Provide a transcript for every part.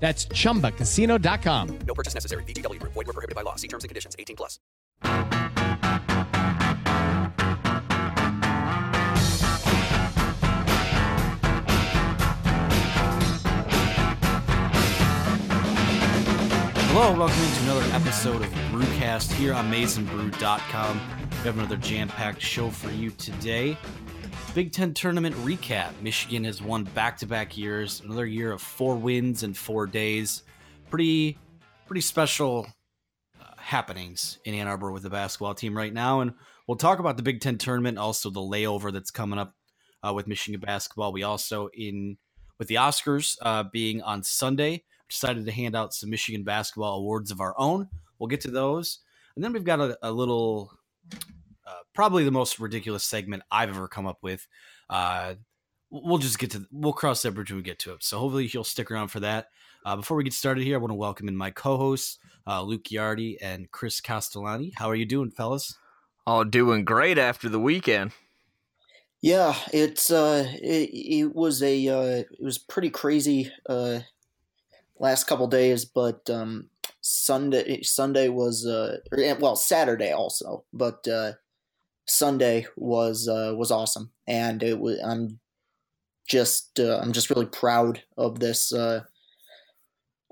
That's chumbacasino.com. No purchase necessary. VGW Group. Void were prohibited by law. See terms and conditions. 18 plus. Hello, welcome to another episode of Brewcast here on MaizeNBrew.com. We have another jam-packed show for you today. Big Ten tournament recap. Michigan has won back-to-back years. Another year of four wins in four days. Pretty, pretty special uh, happenings in Ann Arbor with the basketball team right now. And we'll talk about the Big Ten tournament, also the layover that's coming up uh, with Michigan basketball. We also in with the Oscars uh, being on Sunday decided to hand out some Michigan basketball awards of our own. We'll get to those. And then we've got a, a little, uh, probably the most ridiculous segment I've ever come up with. Uh, we'll just get to, we'll cross that bridge when we get to it. So hopefully you'll stick around for that. Uh, before we get started here, I want to welcome in my co hosts, uh, Luke Yardy and Chris Castellani. How are you doing, fellas? Oh, doing great after the weekend. Yeah, it's uh, it, it was a uh, it was pretty crazy uh, last couple days, but um, Sunday Sunday was uh, or, well Saturday also, but uh, Sunday was uh, was awesome, and it was I'm just uh, I'm just really proud of this uh,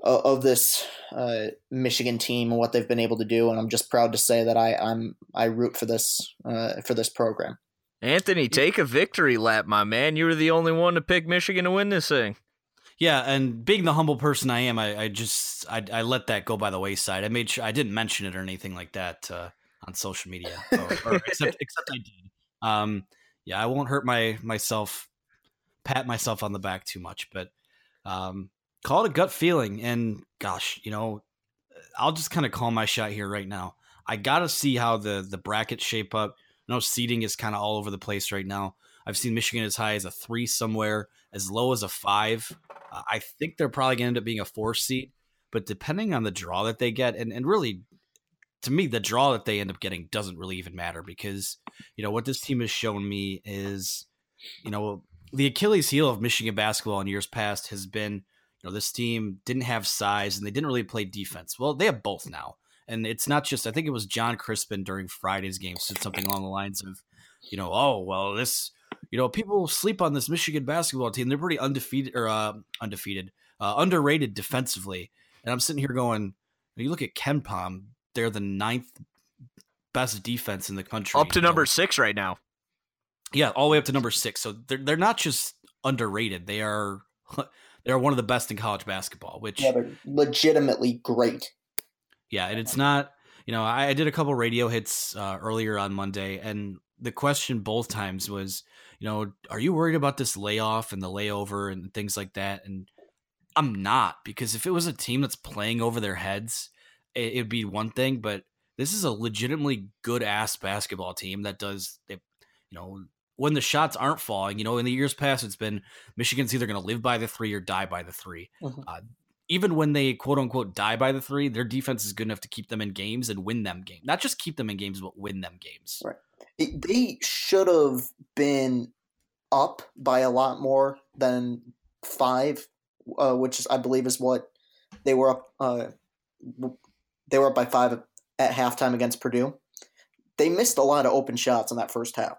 of this uh, Michigan team and what they've been able to do, and I'm just proud to say that I I'm I root for this uh, for this program. Anthony, take a victory lap, my man. You were the only one to pick Michigan to win this thing. Yeah, and being the humble person I am, I, I just I, I let that go by the wayside. I made sure I didn't mention it or anything like that uh, on social media, or, or except except I did. Um, yeah, I won't hurt my myself, pat myself on the back too much, but um, call it a gut feeling. And gosh, you know, I'll just kind of call my shot here right now. I got to see how the the brackets shape up. I know seating is kind of all over the place right now. I've seen Michigan as high as a three somewhere, as low as a five. Uh, I think they're probably going to end up being a four seat, but depending on the draw that they get, and, and really, to me, the draw that they end up getting doesn't really even matter because, you know, what this team has shown me is, you know, the Achilles heel of Michigan basketball in years past has been, you know, this team didn't have size and they didn't really play defense. Well, they have both now. And it's not just, I think it was John Crispin during Friday's game said something along the lines of, you know, oh, well, this, you know, people sleep on this Michigan basketball team. They're pretty undefeated or uh, undefeated, uh, underrated defensively. And I'm sitting here going, you look at KenPom, they're the ninth best defense in the country. Up to you know? number six right now. Yeah, all the way up to number six. So they're they're not just underrated. They are they are one of the best in college basketball. Which Yeah, they're legitimately great. Yeah, and it's not. You know, I, I did a couple radio hits uh, earlier on Monday, and the question both times was, you know, are you worried about this layoff and the layover and things like that? And I'm not because if it was a team that's playing over their heads, it, it'd be one thing. But this is a legitimately good ass basketball team that does, they, you know, when the shots aren't falling. You know, in the years past, it's been Michigan's either going to live by the three or die by the 3 Mhm. Uh, even when they quote unquote die by the three, their defense is good enough to keep them in games and win them games. Not just keep them in games, but win them games. Right. It- they should have been up by a lot more than five, uh, which is I believe is what they were up. Uh, they were up by five at halftime against Purdue. They missed a lot of open shots in that first half.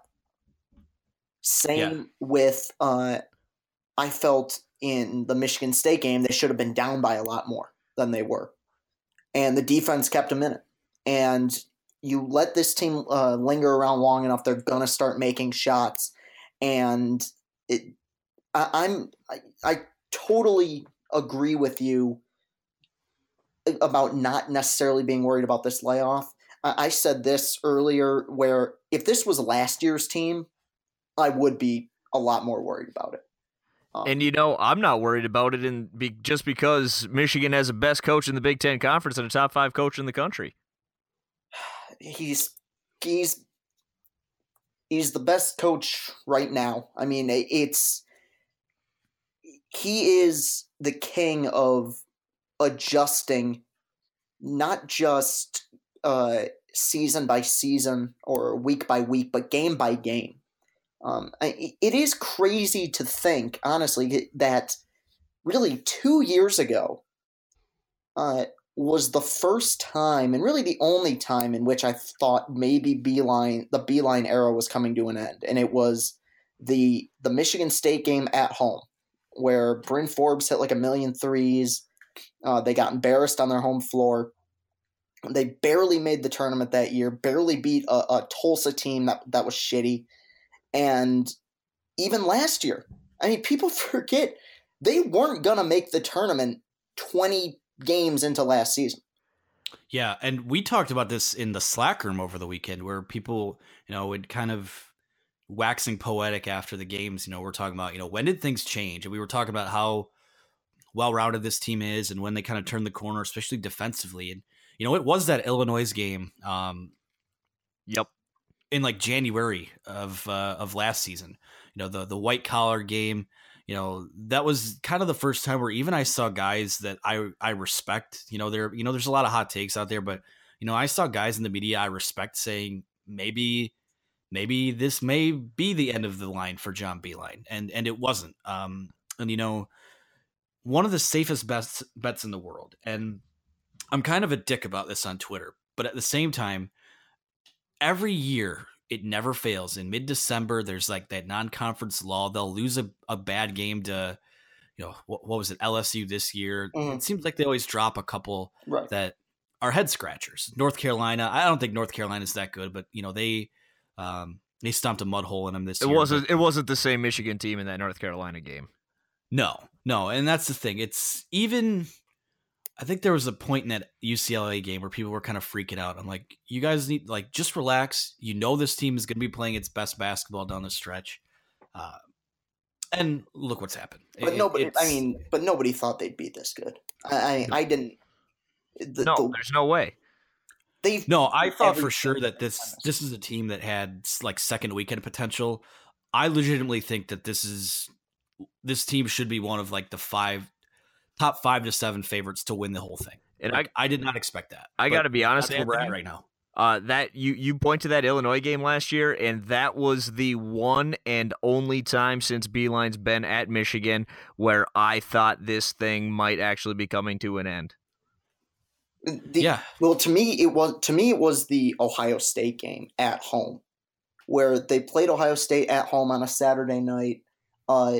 Same with uh, I felt in the Michigan State game they should have been down by a lot more than they were, and the defense kept them in it. And you let this team uh, linger around long enough, they're gonna start making shots, and it. I, I'm I, I totally agree with you about not necessarily being worried about this layoff. I, said this earlier, where if this was last year's team, I would be a lot more worried about it. Um, And you know, I'm not worried about it, in be, just because Michigan has the best coach in the Big Ten Conference and a top five coach in the country. he's he's he's the best coach right now. I mean, it's he is the king of adjusting, not just uh, season by season or week by week, but game by game. Um, it is crazy to think, honestly, that really two years ago, uh, was the first time and really the only time in which I thought maybe Beilein the Beilein era was coming to an end, and it was the the Michigan State game at home, where Bryn Forbes hit like a million threes. Uh, they got embarrassed on their home floor. They barely made the tournament that year. Barely beat a, a Tulsa team that that was shitty, and even last year, I mean, people forget they weren't gonna make the tournament twenty games into last season. Yeah, and we talked about this in the Slack room over the weekend, where people, you know, would kind of waxing poetic after the games. You know, we're talking about, you know, when did things change, and we were talking about how well rounded this team is, and when they kind of turn the corner, especially defensively. And you know, it was that Illinois game, um, Yep. in like January of uh, of last season. You know, the the white collar game. You know, that was kind of the first time where even I saw guys that I I respect. You know, there you know there's a lot of hot takes out there, but you know I saw guys in the media I respect saying maybe maybe this may be the end of the line for John Beilein, and and it wasn't. Um, and you know, one of the safest bets bets in the world, and I'm kind of a dick about this on Twitter, but at the same time, every year it never fails. In mid December, there's like that non conference law. They'll lose a, a bad game to, you know, what, what was it, LSU this year? Mhm. It seems like they always drop a couple Right. that are head scratchers. North Carolina, I don't think North Carolina's that good, but you know they um, they stomped a mud hole in them this It year. wasn't. but- It wasn't the same Michigan team in that North Carolina game. no, no, and that's the thing. It's even. I think there was a point in that UCLA game where people were kind of freaking out. I'm like, you guys need like just relax. You know this team is going to be playing its best basketball down the stretch, uh, and look what's happened. But It- nobody, I mean, but nobody thought they'd be this good. I, I, I didn't. The, no, the- there's no way. they've No, I thought for sure that this this is a team that had like second weekend potential. I legitimately think that this is this team should be one of like the five top five to seven favorites to win the whole thing. And Like, I, did not expect that. I, I got to be honest, that's where we're at Anthony, right now. Uh, that you you point to that Illinois game last year, and that was the one and only time since Beilein's been at Michigan where I thought this thing might actually be coming to an end. the, yeah, Well, to me, it was to me it was the Ohio State game at home, where they played Ohio State at home on a Saturday night. Uh,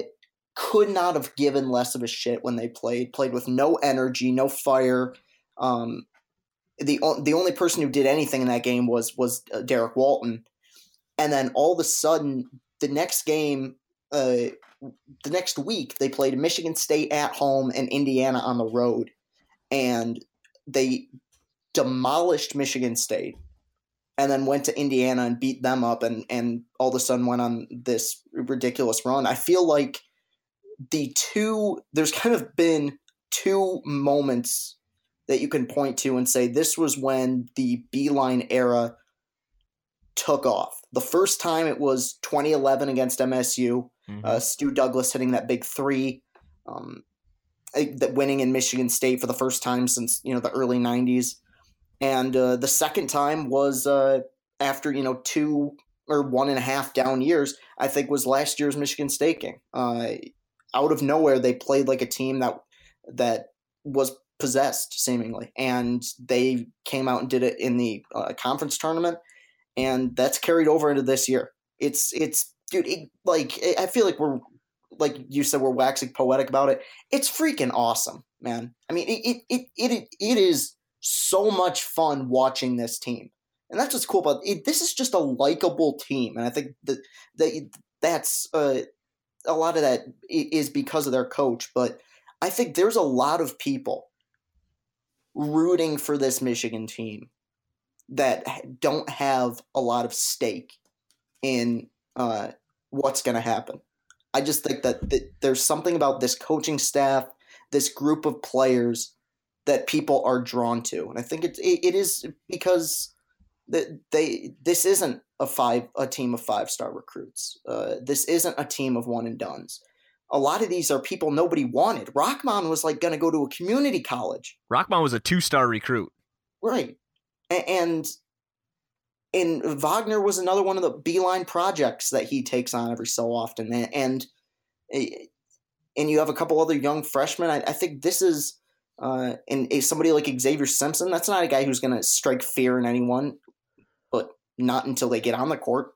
could not have given less of a shit when they played. Played with no energy, no fire. Um, the the only person who did anything in that game was was uh, Derrick Walton, and then all of a sudden, the next game, uh, the next week, they played Michigan State at home and Indiana on the road, and they demolished Michigan State and then went to Indiana and beat them up and and all of a sudden went on this ridiculous run. I feel like the two there's kind of been two moments that you can point to and say this was when the Beilein era took off. The first time it was 2011 against MSU, Mhm. uh, Stu Douglass hitting that big three, um, eh, that winning in Michigan State for the first time since you know the early 90s, and uh, the second time was uh, after you know two or one and a half down years. I think was last year's Michigan State game. Out of nowhere, they played like a team that that was possessed seemingly, and they came out and did it in the uh, conference tournament, and that's carried over into this year. It's it's dude, it, like I feel like we're like you said we're waxing poetic about it. It's freaking awesome, man. I mean, it it it it, it is so much fun watching this team. And that's what's cool about it. This is just a likable team, and I think that that that's uh, a lot of that is because of their coach. But I think there's a lot of people rooting for this Michigan team that don't have a lot of stake in uh, what's going to happen. I just think that, that there's something about this coaching staff, this group of players that people are drawn to, and I think it it, it is because that they this isn't a five a team of five star recruits. Uh, this isn't a team of one and dones. A lot of these are people nobody wanted. Rahkman was like going to go to a community college. Rahkman was a two star recruit. Right. And and Wagner was another one of the Beilein projects that he takes on every so often. And and you have a couple other young freshmen. I, I think this is uh, and somebody like Zavier Simpson. That's not a guy who's going to strike fear in anyone, not until they get on the court.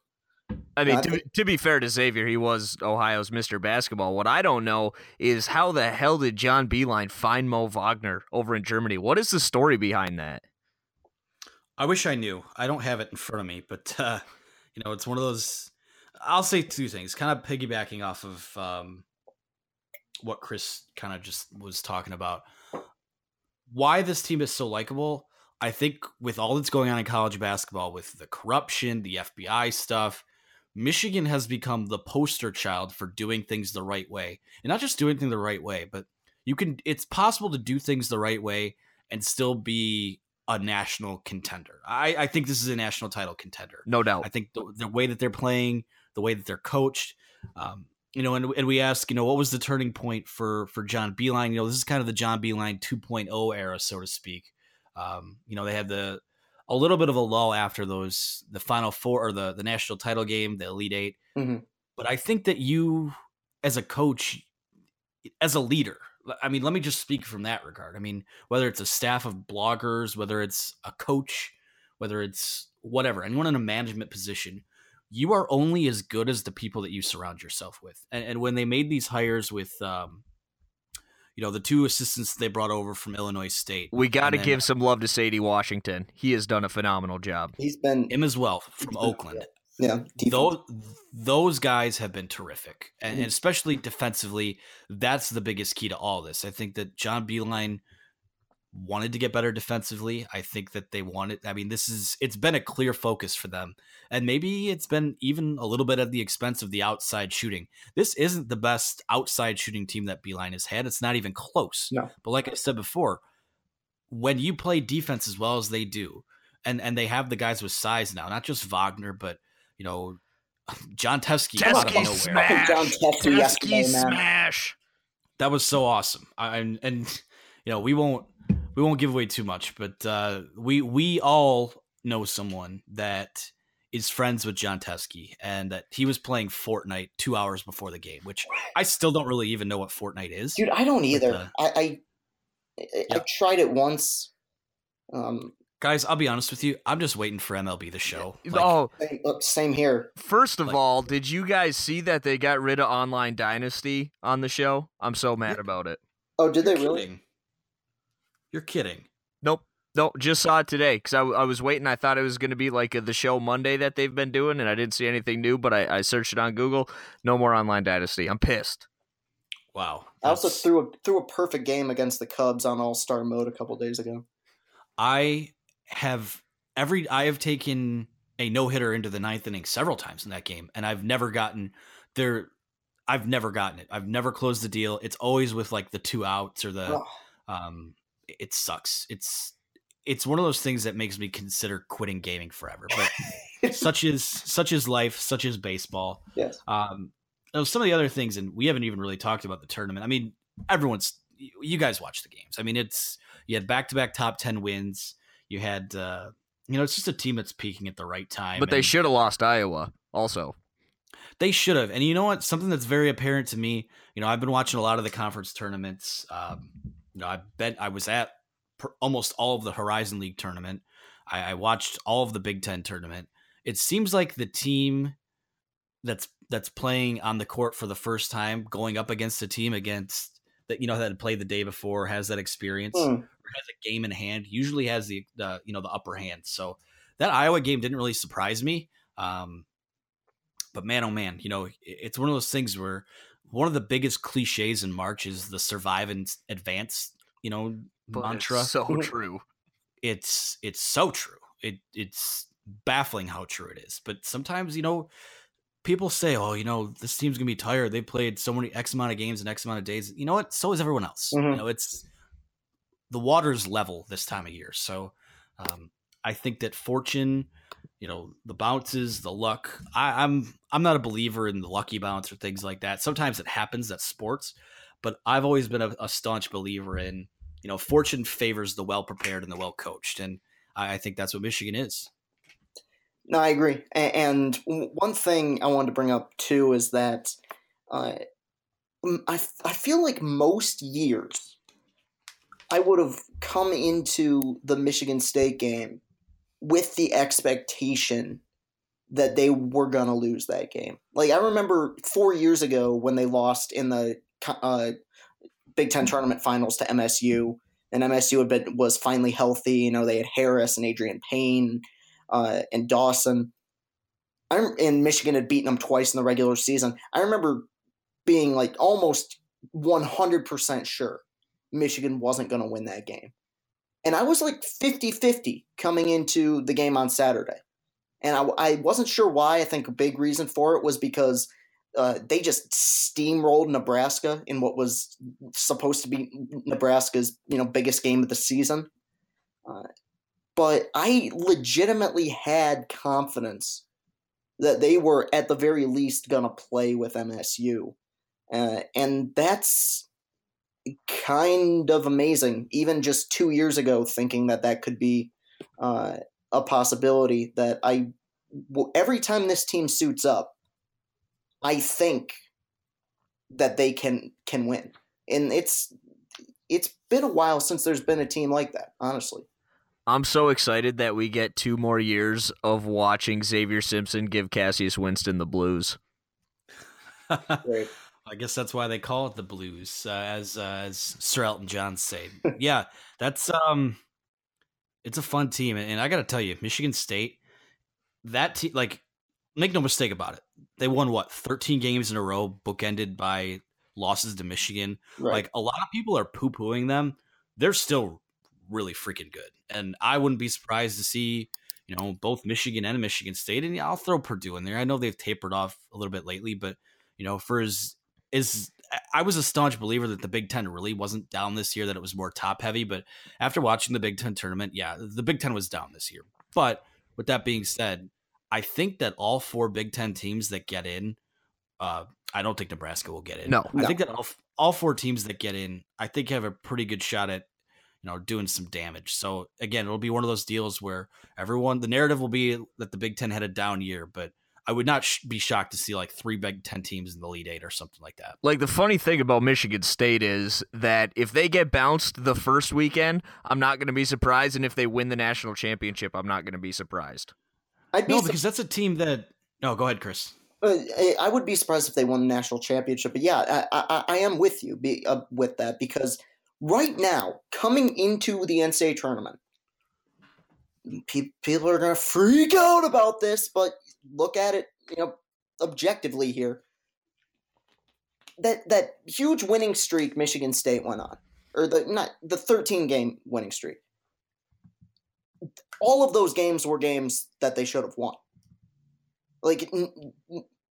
I mean, to, to be fair to Zavier, he was Ohio's Mr. Basketball. What I don't know is how the hell did John Beilein find Mo Wagner over in Germany? What is the story behind that? I wish I knew. I don't have it in front of me, but uh, you know, it's one of those. I'll say two things, kind of piggybacking off of um, what Chris kind of just was talking about. Why this team is so likable, I think, with all that's going on in college basketball, with the corruption, the FBI stuff, Michigan has become the poster child for doing things the right way, and not just doing things the right way, but you can. It's possible to do things the right way and still be a national contender. I, I think this is a national title contender. No doubt. I think the, the way that they're playing, the way that they're coached, um, you know, and, and we ask, you know, what was the turning point for for John Beilein? You know, this is kind of the John Beilein 2.0 era, so to speak. Um, you know, they had the a little bit of a lull after those the final four or the the national title game, the Elite 8 Mhm. But I think that you, as a coach, as a leader, I mean, let me just speak from that regard. I mean, whether it's a staff of bloggers, whether it's a coach, whether it's whatever, anyone in a management position, you are only as good as the people that you surround yourself with. And, and when they made these hires with, um, you know, the two assistants they brought over from Illinois State, We got to give some love to Saddi Washington. He has done a phenomenal job. He's been him as well from Oakland. yeah. defense. those those guys have been terrific, and, and especially defensively, that's the biggest key to all this. I think that John Beilein wanted to get better defensively. I think that they wanted. I mean, this is it's been a clear focus for them, and maybe it's been even a little bit at the expense of the outside shooting. This isn't the best outside shooting team that Beilein has had. It's not even close. No. But like I said before, when you play defense as well as they do, and and they have the guys with size now, not just Wagner, but you know, Jon Teske out of nowhere. smash. Jon Teske yesterday, Teske man. smash. That was so awesome. I, and and you know, we won't we won't give away too much, but uh, we we all know someone that is friends with Jon Teske, and that he was playing Fortnite two hours before the game, which I still don't really even know what Fortnite is. dude. I don't either. uh, I, I I Yeah. tried it once. Um, Guys, I'll be honest with you. I'm just waiting for MLB the show. Like, oh, same, look, same here. first of like- all, did you guys see that they got rid of Online Dynasty on the show? I'm so mad about it. Oh, did they you're really? Kidding. You're kidding. Nope. Nope, just saw it today because I, I was waiting. I thought it was going to be like uh the show Monday that they've been doing, and I didn't see anything new. But I, I searched it on Google. No more Online Dynasty. I'm pissed. Wow. I also threw a threw a perfect game against the Cubs on All Star mode a couple days ago. I have every I have taken a no hitter into the ninth inning several times in that game, and I've never gotten there. I've never gotten it. I've never closed the deal. It's always with like the two outs or the. Oh. Um, it sucks. It's it's one of those things that makes me consider quitting gaming forever. But such is such is life. Such is baseball. yes. Um, some of the other things, and we haven't even really talked about the tournament. I mean, everyone's you guys watch the games. I mean, it's you had back to back top ten wins. You had uh, you know, it's just a team that's peaking at the right time. But they should have lost Iowa also. They should have. And you know what? Something that's very apparent to me. You know, I've been watching a lot of the conference tournaments. Um, you know, I bet I was at per, almost all of the Horizon League tournament. I, I watched all of the Big Ten tournament. It seems like the team that's that's playing on the court for the first time, going up against a team against that you know that had played the day before, has that experience, or has a game in hand, usually has the the you know the upper hand. So that Iowa game didn't really surprise me. Um, but man, oh man, you know, it's one of those things where one of the biggest cliches in March is the survive and advance, you know, mantra. so true. it's it's so true. It it's baffling how true it is. But sometimes, you know, people say, "Oh, you know, this team's gonna be tired. They played so many X amount of games in X amount of days." You know what? So is everyone else. You Mhm. know, it's the water's level this time of year. So um, I think that fortune, you know, the bounces, the luck. I, I'm I'm not a believer in the lucky bounce or things like that. Sometimes it happens. That's sports. But I've always been a, a staunch believer in, you know, fortune favors the well prepared and the well coached, and I, I think that's what Michigan is. No, I agree. And one thing I wanted to bring up too is that uh, I, I feel like most years I would have come into the Michigan State game with the expectation that they were going to lose that game. Like, I remember four years ago when they lost in the uh, Big Ten tournament finals to MSU, and MSU had been, was finally healthy. You know, they had Harris and Adreian Payne uh, and Dawson. I rem- and Michigan had beaten them twice in the regular season. I remember being like almost 100% sure Michigan wasn't going to win that game. And I was like 50 50 coming into the game on Saturday. And I, I wasn't sure why. I think a big reason for it was because uh, they just steamrolled Nebraska in what was supposed to be Nebraska's you know biggest game of the season. Uh, but I legitimately had confidence that they were at the very least going to play with MSU. Uh, and that's kind of amazing. Even just two years ago, thinking that that could be uh, a possibility, that I every time this team suits up, I think that they can can win. And it's it's been a while since there's been a team like that, honestly. I'm so excited that we get two more years of watching Zavier Simpson give Cassius Winston the blues. I guess that's why they call it the blues, uh, as uh, as Sir Elton John say. yeah, that's um, it's a fun team, and I got to tell you, Michigan State, that team, like, make no mistake about it, they won what thirteen games in a row, bookended by losses to Michigan. Right. Like a lot of people are poo pooing them, they're still really freaking good, and I wouldn't be surprised to see. You know, both Michigan and Michigan State, and I'll throw Purdue in there. I know they've tapered off a little bit lately, but you know, for as is I was a staunch believer that the Big Ten really wasn't down this year, that it was more top heavy. But after watching the Big Ten tournament, yeah, the Big Ten was down this year. But with that being said, I think that all four Big Ten teams that get in, uh, I don't think Nebraska will get in. No. I think that all, all four teams that get in, I think have a pretty good shot at, you know, doing some damage. So again, it'll be one of those deals where everyone, the narrative will be that the Big Ten had a down year, but I would not sh- be shocked to see like three Big Ten teams in the Elite Eight or something like that. Like the funny thing about Michigan State is that if they get bounced the first weekend, I'm not going to be surprised, and if they win the national championship, I'm not going to be surprised. I'd be No, sup- because that's a team that. No, go ahead, Chris. Uh, I- I would be surprised if they won the national championship, but yeah, I, I, I am with you be, uh, with that because right now, coming into the NCAA tournament, pe- people are going to freak out about this, but look at it, you know, objectively here. That that huge winning streak Michigan State went on, or the not the thirteen game winning streak. all of those games were games that they should have won. Like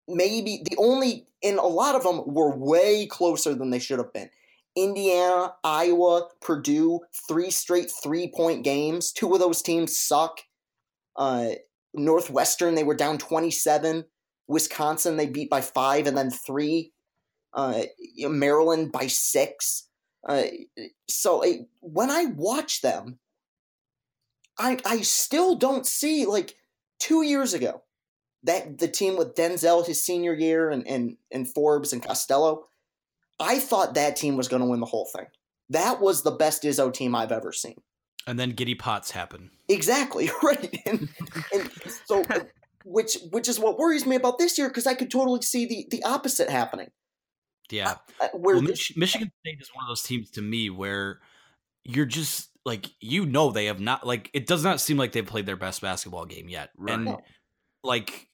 maybe the only and a lot of them were way closer than they should have been. Indiana, Iowa, Purdue, three straight three point games. Two of those teams suck. Uh, Northwestern, they were down 27. Wisconsin, they beat by five and then three. Uh, Maryland by six. Uh, so when I watch them, I I still don't see like two years ago that the team with Denzel his senior year and and and Forbes and Costello. I thought that team was going to win the whole thing. That was the best Izzo team I've ever seen. And then Giddy Potts happen. Exactly right, and, and so uh, which which is what worries me about this year because I could totally see the the opposite happening. Yeah. Uh, where Well, this- Michigan State is one of those teams to me where you're just like you know they have not like it does not seem like they've played their best basketball game yet. Right. And like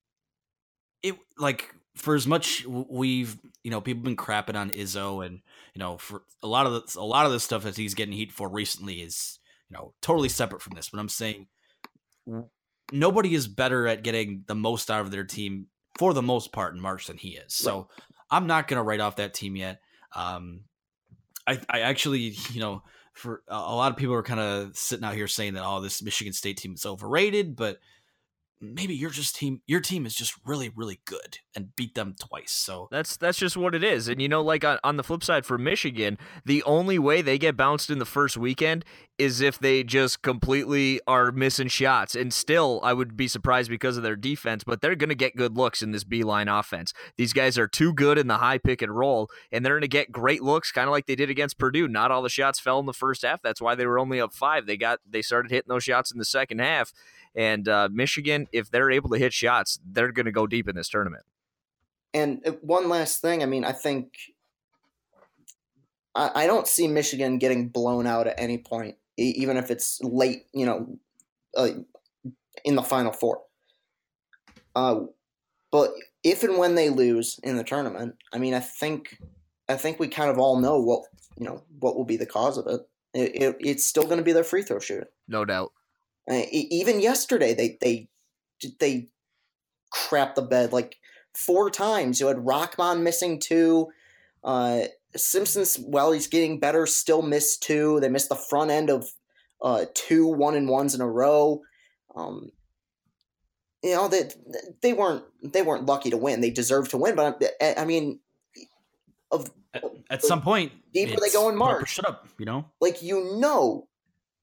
it like for as much we've you know people been crapping on Izzo and you know for a lot of the, a lot of the stuff that he's getting heat for recently is you know totally separate from this but I'm saying nobody is better at getting the most out of their team for the most part in March than he is. So I'm not going to write off that team yet. Um I I actually you know for a a lot of people are kind of sitting out here saying that oh this Michigan State team is overrated but maybe your just team your team is just really really good and beat them twice so That's that's just what it is. And you know, like on, on the flip side for Michigan, the only way they get bounced in the first weekend is if they just completely are missing shots. And still, I would be surprised because of their defense, but they're going to get good looks in this Beilein offense. These guys are too good in the high pick and roll, and they're going to get great looks, kind of like they did against Purdue. Not all the shots fell in the first half. That's why they were only up five. They got they started hitting those shots in the second half. And uh, Michigan, if they're able to hit shots, they're going to go deep in this tournament. And uh, one last thing, I mean, I think I, I don't see Michigan getting blown out at any point, even if it's late, you know, uh, in the Final Four. Uh, but if and when they lose in the tournament, I mean, I think I think we kind of all know what you know what will be the cause of it. It, it it's still going to be their free throw shooting. No doubt. Uh, even yesterday, they they they crap the bed like four times. You had Rahkman missing two. Uh, Simpsons, while he's getting better, still missed two. They missed the front end of uh, two one and ones in a row. Um, you know they they weren't they weren't lucky to win. They deserved to win, but I, I mean, of at, at some point Deeper they go in put up or March. shut up you know like you know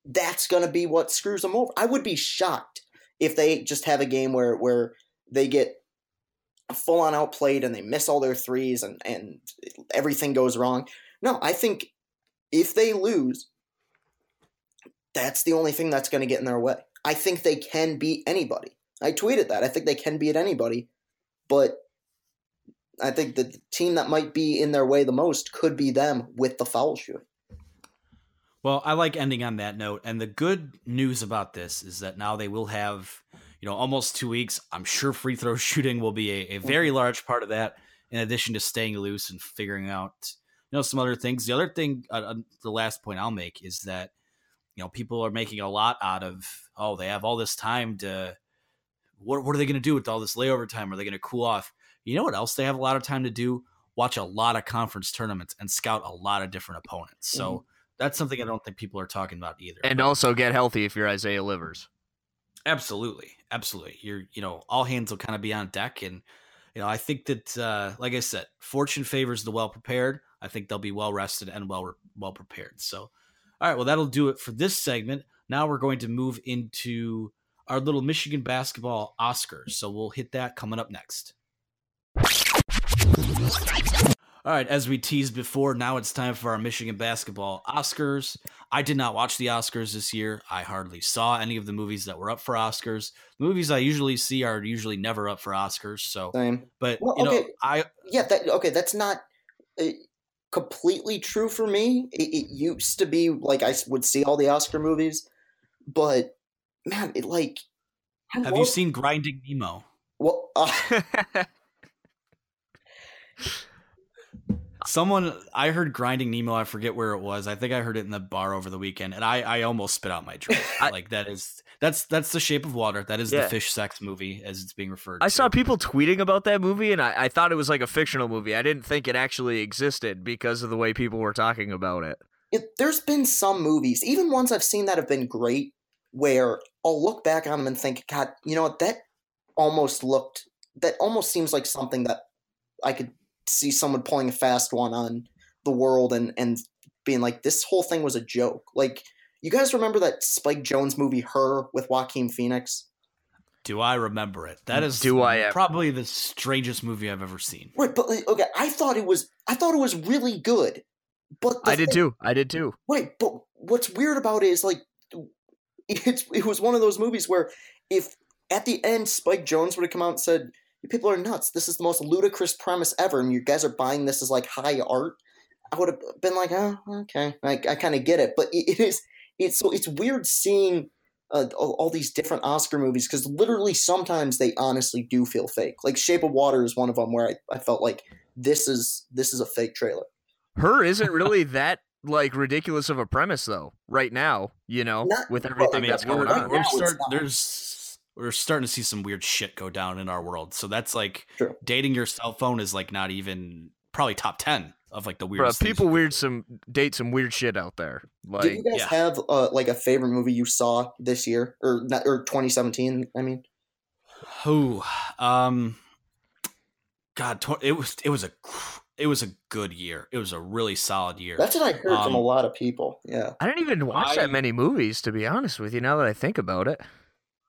that's going to be what screws them over. I would be shocked if they just have a game where where they get full on outplayed and they miss all their threes and and everything goes wrong. No, I think if they lose that's the only thing that's going to get in their way. I think they can beat anybody. I tweeted that. I think they can beat anybody, but I think the team that might be in their way the most could be them with the foul shooting. Well, I like ending on that note. And the good news about this is that now they will have, you know, almost two weeks. I'm sure free throw shooting will be a, a very large part of that, in addition to staying loose and figuring out, you know, some other things. The other thing, uh, uh, the last point I'll make is that, you know, people are making a lot out of, oh, they have all this time to, what, what are they going to do with all this layover time? Are they going to cool off? You know what else they have a lot of time to do? Watch a lot of conference tournaments and scout a lot of different opponents. So, that's something I don't think people are talking about either. And But also get healthy if you're Isaiah Livers. absolutely, absolutely, you're you know all hands will kind of be on deck, and you know I think that uh, like I said, fortune favors the well prepared. I think they'll be well rested and well well prepared. So, all right, well that'll do it for this segment. Now we're going to move into our little Michigan basketball Oscars. So we'll hit that coming up next. All right, as we teased before, now it's time for our Michigan basketball Oscars. I did not watch the Oscars this year. I hardly saw any of the movies that were up for Oscars. The movies I usually see are usually never up for Oscars. So, Same. but Well, you know, okay. I yeah that okay that's not uh, completely true for me it, it used to be like I would see all the oscar movies but man it like I have you seen Grinding Nemo? well uh, Someone I heard Grinding Nemo. I forget where it was. I think I heard it in the bar over the weekend, and I I almost spit out my drink. like that is That's that's the Shape of Water. That is Yeah. the fish sex movie, as it's being referred. I to. saw people tweeting about that movie, and I, I thought it was like a fictional movie. I didn't think it actually existed because of the way people were talking about it. it, there's been some movies, even ones I've seen that have been great, where I'll look back on them and think, God, you know what? That almost looked. That almost seems like something that I could see someone pulling a fast one on the world and and being like, this whole thing was a joke. Like, you guys remember that Spike Jonze movie, Her, with Joaquin Phoenix? Do I remember it? That is Do I ever? probably the strangest movie I've ever seen. Right, but like, okay, I thought it was. I thought it was really good. But I did thing- too. I did too. Wait, but what's weird about it is like it's it was one of those movies where if at the end Spike Jonze would have come out and said, "You people are nuts. This is the most ludicrous premise ever, and you guys are buying this as like high art," I would have been like, "Oh, okay, I, I kind of get it." But it, it is it's so it's weird seeing. Uh, all, all these different Oscar movies because literally sometimes they honestly do feel fake. Like Shape of Water is one of them where I, I felt like this is this is a fake trailer. Her isn't really that like ridiculous of a premise though. Right now, you know, Not- with well, everything I mean, that's going on. we're now it's start, there's we're starting to see some weird shit go down in our world. So that's like True. dating your cell phone is like not even probably top ten of like the Bruh, weirdest. things people weird some date some weird shit out there. Like, Do you guys yeah. have uh, like a favorite movie you saw this year or not, or 2017? I mean, Who, um, God, tw- it was it was a it was a good year. It was a really solid year. that's what I heard from Um, a lot of people. Yeah, I didn't even watch I- that many movies to be honest with you. Now that I think about it,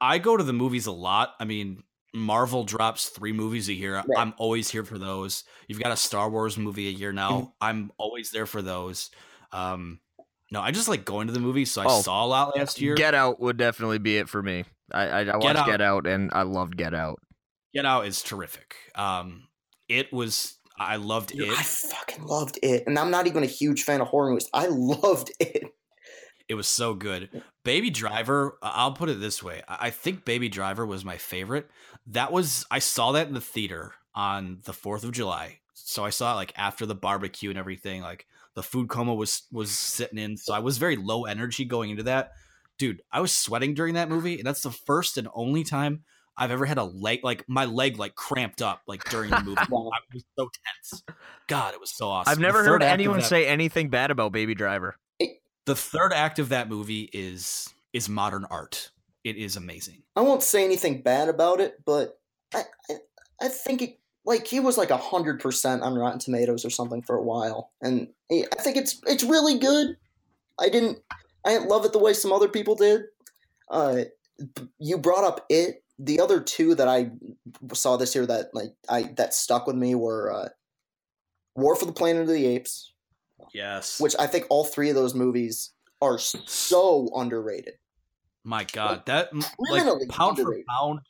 I go to the movies a lot. I mean, Marvel drops three movies a year. Right. I'm always here for those. You've got a Star Wars movie a year now. Mhm. I'm always there for those. Um, no, I just like going to the movies. So I Oh, saw a lot last year. Get Out would definitely be it for me. I I, I watched Out. Get Out and I loved Get Out. Get Out is terrific. Um, it was. I loved Dude, it. I fucking loved it, and I'm not even a huge fan of horror movies. I loved it. It was so good. Baby Driver, I'll put it this way. I I think Baby Driver was my favorite. That was I saw that in the theater on the 4th of July. So I saw it like after the barbecue and everything. Like the food coma was was sitting in. So I was very low energy going into that. Dude, I was sweating during that movie, and that's the first and only time I've ever had a leg like my leg like cramped up like during the movie. I was so tense. God, it was so awesome. I've never heard anyone say anything bad about Baby Driver. The third act of that movie is is modern art. It is amazing. I won't say anything bad about it, but I I, I think it like he was like a hundred percent on Rotten Tomatoes or something for a while, and I think it's it's really good. I didn't I didn't love it the way some other people did. Uh, you brought up it. The other two that I saw this year that like I that stuck with me were uh, War for the Planet of the Apes, Yes. which I think all three of those movies are so underrated. my God, that like pound for pound,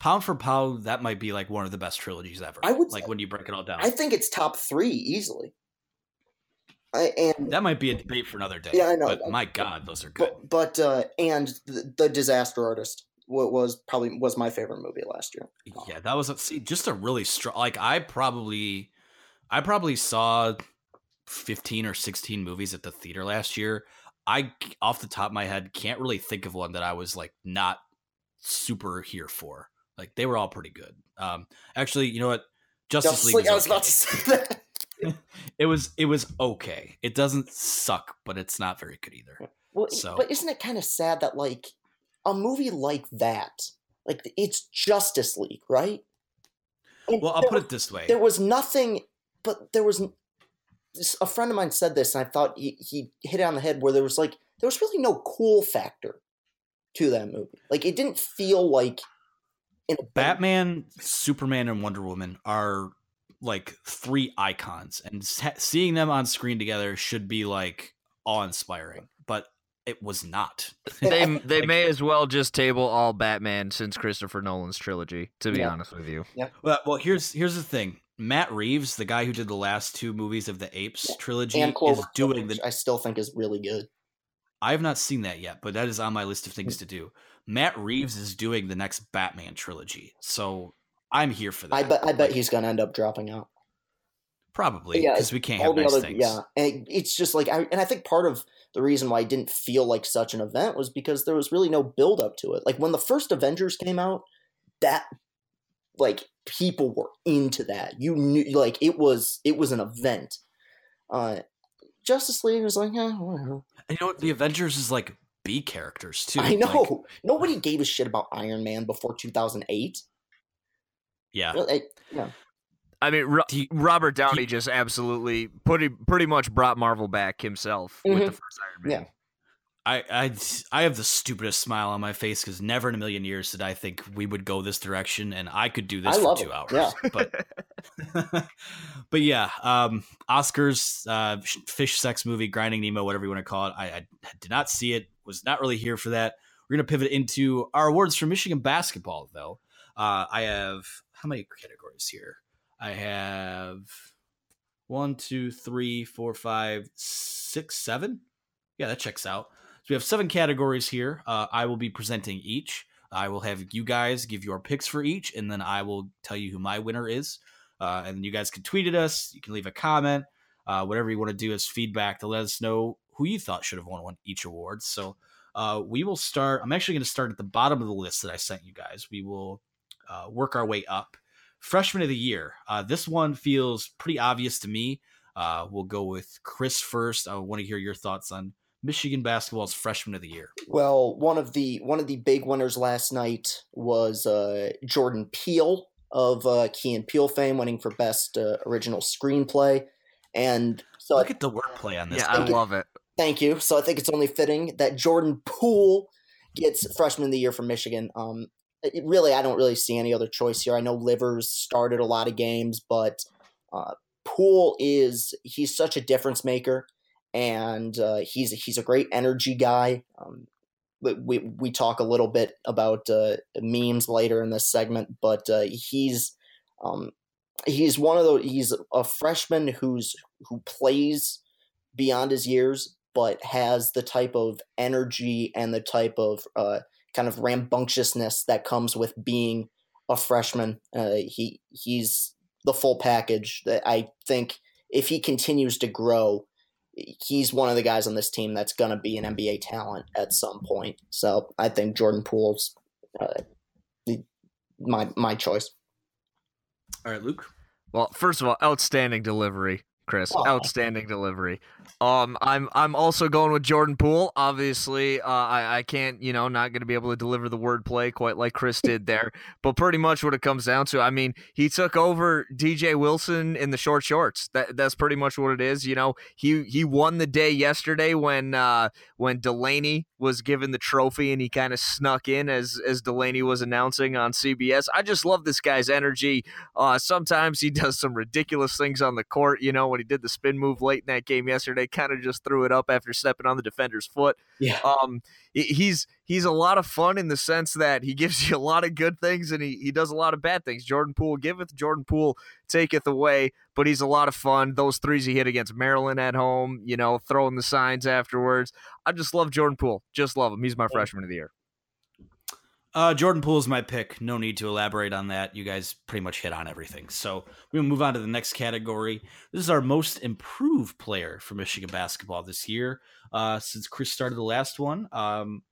pound for pound, that might be like one of the best trilogies ever. I would like say- when you break it all down. I think it's top three easily. I, and that might be a debate for another day. Yeah, I know. But my God, those are good. but but uh, and the, the Disaster Artist was probably was my favorite movie last year. Yeah, that was a, see just a really strong. Like I probably, I probably saw fifteen or sixteen movies at the theater last year. I off the top of my head can't really think of one that I was like not super here for. Like they were all pretty good. Um, actually, you know what? Justice, Justice League. League, I was was about to say that. It was it was okay. It doesn't suck, but it's not very good either. Well, So- but isn't it kind of sad that like a movie like that, like it's Justice League, right? And Well, I'll put was- it this way. There was nothing, but there was. N- this- A friend of mine said this, and I thought he, he hit it on the head. Where there was like there was really no cool factor to that movie. Like it didn't feel like in a Batman, Superman, and Wonder Woman are like three icons, and seeing them on screen together should be like awe inspiring. But it was not. And They I- they may as well just table all Batman since Christopher Nolan's trilogy. To be Yeah. honest with you, well, well, here's here's the thing. Matt Reeves, the guy who did the last two movies of the Apes trilogy, and is doing the. I still think is really good. I have not seen that yet, but that is on my list of things to do. Matt Reeves is doing the next Batman trilogy, so I'm here for that. I bet I bet Like, he's gonna end up dropping out. Probably Yeah, because we can't have the nice other things. yeah and it's just like I, and i think part of the reason why it didn't feel like such an event was because there was really no build up to it like when the first avengers came out that like people were into that you knew like it was it was an event uh justice league was like eh, whatever. And you know what? The Avengers is like B characters too. i know Like, nobody gave a shit about iron man before 2008 yeah. Like, yeah I mean, Ro- Do you- Robert Downey you- just absolutely pretty pretty much brought Marvel back himself with the first Iron Man. Yeah. I, I I have the stupidest smile on my face because never in a million years did I think we would go this direction, and I could do this I for two it, hours. yeah. But but yeah, um, Oscars, uh, fish sex movie, Grinding Nemo, whatever you want to call it. I, I did not see it. Was not really here for that. We're gonna pivot into our awards for Michigan basketball, though. Uh, I have how many categories here? I have one, two, three, four, five, six, seven. Yeah, that checks out. So we have seven categories here. Uh, I will be presenting each. I will have you guys give your picks for each, and then I will tell you who my winner is. Uh, and you guys can tweet at us. You can leave a comment. Uh, whatever you want to do as feedback to let us know who you thought should have won each award. So uh, we will start. I'm actually going to start at the bottom of the list that I sent you guys. We will uh, work our way up. Freshman of the year. Uh, this one feels pretty obvious to me. We'll go with Chris first. I want to hear your thoughts on Michigan basketball's freshman of the year. Well, one of the one of the big winners last night was uh, Jordan Peele of uh, Key and Peele fame, winning for best uh, original screenplay. And so, Look at the wordplay on this. Yeah, I Thank you. love it. thank you. So I think it's only fitting that Jordan Poole gets freshman of the year from Michigan. Um, it- really, I don't really see any other choice here. I know Livers started a lot of games, but uh, Poole is he's such a difference maker, and uh, he's he's a great energy guy. Um, we, we talk a little bit about uh, memes later in this segment, but uh, he's um, he's one of those. He's a freshman who's who plays beyond his years, but has the type of energy and the type of uh, kind of rambunctiousness that comes with being a freshman. Uh, he he's the full package. That I think if he continues to grow, he's one of the guys on this team that's going to be an NBA talent at some point. So I think Jordan Poole's uh, my my choice. All right, Luke. Well, first of all, outstanding delivery, Chris. Outstanding delivery. Um, I'm I'm also going with Jordan Poole. Obviously, uh, I I can't you know not going to be able to deliver the wordplay quite like Chris did there. But pretty much what it comes down to, I mean, he took over DJ Wilson in the short shorts. That that's pretty much what it is. You know, he he won the day yesterday when uh when Delany was given the trophy and he kind of snuck in as as Delany was announcing on CBS. I just love this guy's energy. Uh, sometimes he does some ridiculous things on the court. You know, when he did the spin move late in that game yesterday, kind of just threw it up after stepping on the defender's foot. Yeah. Um, he's he's a lot of fun in the sense that he gives you a lot of good things and he, he does a lot of bad things. Jordan Poole giveth, Jordan Poole taketh away, but he's a lot of fun. Those threes he hit against Maryland at home, you know, throwing the signs afterwards. I just love Jordan Poole. Just love him. He's my freshman of the year. Uh, Jordan Poole is my pick. No need to elaborate on that. You guys pretty much hit on everything. So we'll move on to the next category. This is our most improved player for Michigan basketball this year. Uh, since Chris started the last one, um,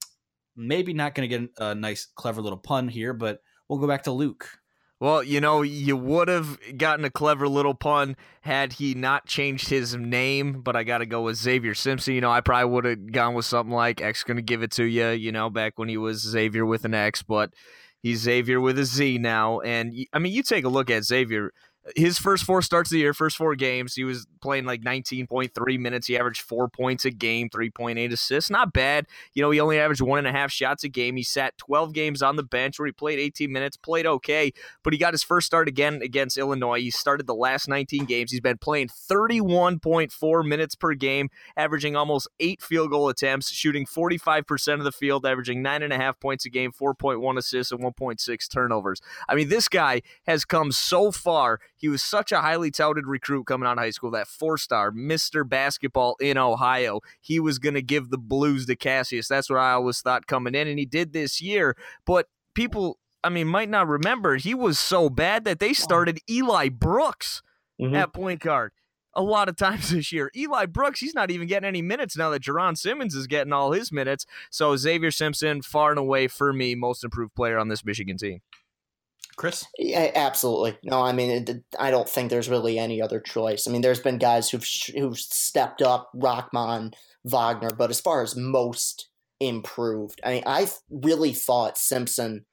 maybe not gonna get a nice, clever little pun here, but we'll go back to Luke. Well, you know, you would have gotten a clever little pun had he not changed his name, but I got to go with Zavier Simpson. You know, I probably would have gone with something like X going to give it to you, you know, back when he was Xavier with an X, but he's Zavier with a Z now. And I mean, you take a look at Zavier. His first four starts of the year, first four games, he was playing like 19.3 minutes. He averaged four points a game, 3.8 assists. Not bad. You know, he only averaged one and a half shots a game. He sat 12 games on the bench where he played 18 minutes, played okay, but he got his first start again against Illinois. He started the last 19 games. He's been playing 31.4 minutes per game, averaging almost eight field goal attempts, shooting 45% of the field, averaging nine and a half points a game, 4.1 assists, and 1.6 turnovers. I mean, this guy has come so far. He was such a highly touted recruit coming out of high school, that four star, Mr. Basketball in Ohio. He was going to give the blues to Cassius. That's what I always thought coming in, and he did this year. But people, I mean, might not remember, he was so bad that they started Eli Brooks Mhm. at point guard. A lot of times this year. Eli Brooks, he's not even getting any minutes now that Jaaron Simmons is getting all his minutes. So Zavier Simpson, far and away for me, most improved player on this Michigan team. Chris? Yeah, absolutely. No, I mean, it, I don't think there's really any other choice. I mean, there's been guys who've who've stepped up, Rahkman, Wagner, but as far as most improved, I mean, I really thought Simpson.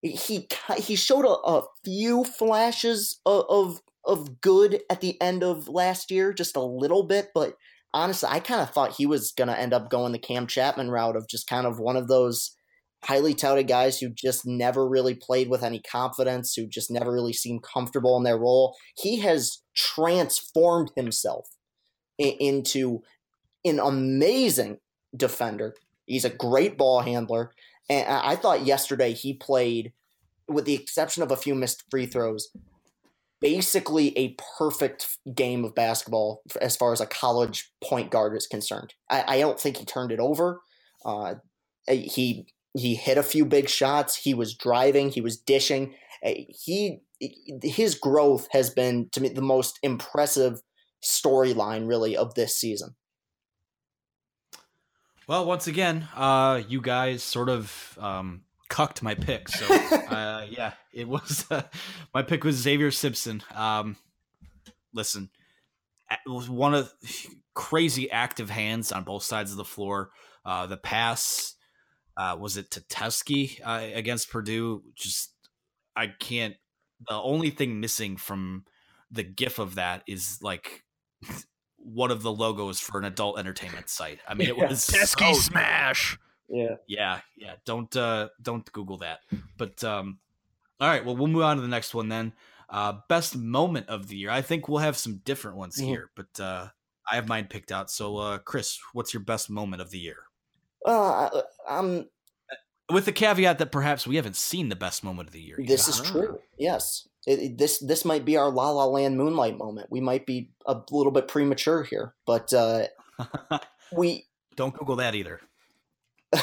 He he showed a, a few flashes of, of of good at the end of last year, just a little bit, but honestly, I kind of thought he was going to end up going the Cam Chatman route of just kind of one of those highly touted guys who just never really played with any confidence, who just never really seemed comfortable in their role. He has transformed himself into an amazing defender. He's a great ball handler. And I I thought yesterday he played, with the exception of a few missed free throws, basically a perfect game of basketball as far as a college point guard is concerned. I, I don't think he turned it over. Uh, he he hit a few big shots. He was driving. He was dishing. He his growth has been to me the most impressive storyline really of this season. Well, once again, uh, you guys sort of um, cucked my pick. So, uh, yeah, it was uh, my pick was Zavier Simpson. Um, listen, it was one of crazy active hands on both sides of the floor. Uh, the pass uh, was it to Teske uh, against Purdue? Just I can't. The only thing missing from the GIF of that is like one of the logos for an adult entertainment site. I mean, it Yeah. was Teske so smash. Yeah. yeah, yeah. Don't uh don't Google that. But um all right, well we'll move on to the next one then. Uh best moment of the year. I think we'll have some different ones Mhm. here, but uh I have mine picked out. So uh Chris, what's your best moment of the year? Uh, I- I'm With the caveat that perhaps we haven't seen the best moment of the year. This is true. Yes, It- it- this this might be our La La Land Moonlight moment. We might be a little bit premature here, but uh, we Don't Google that either.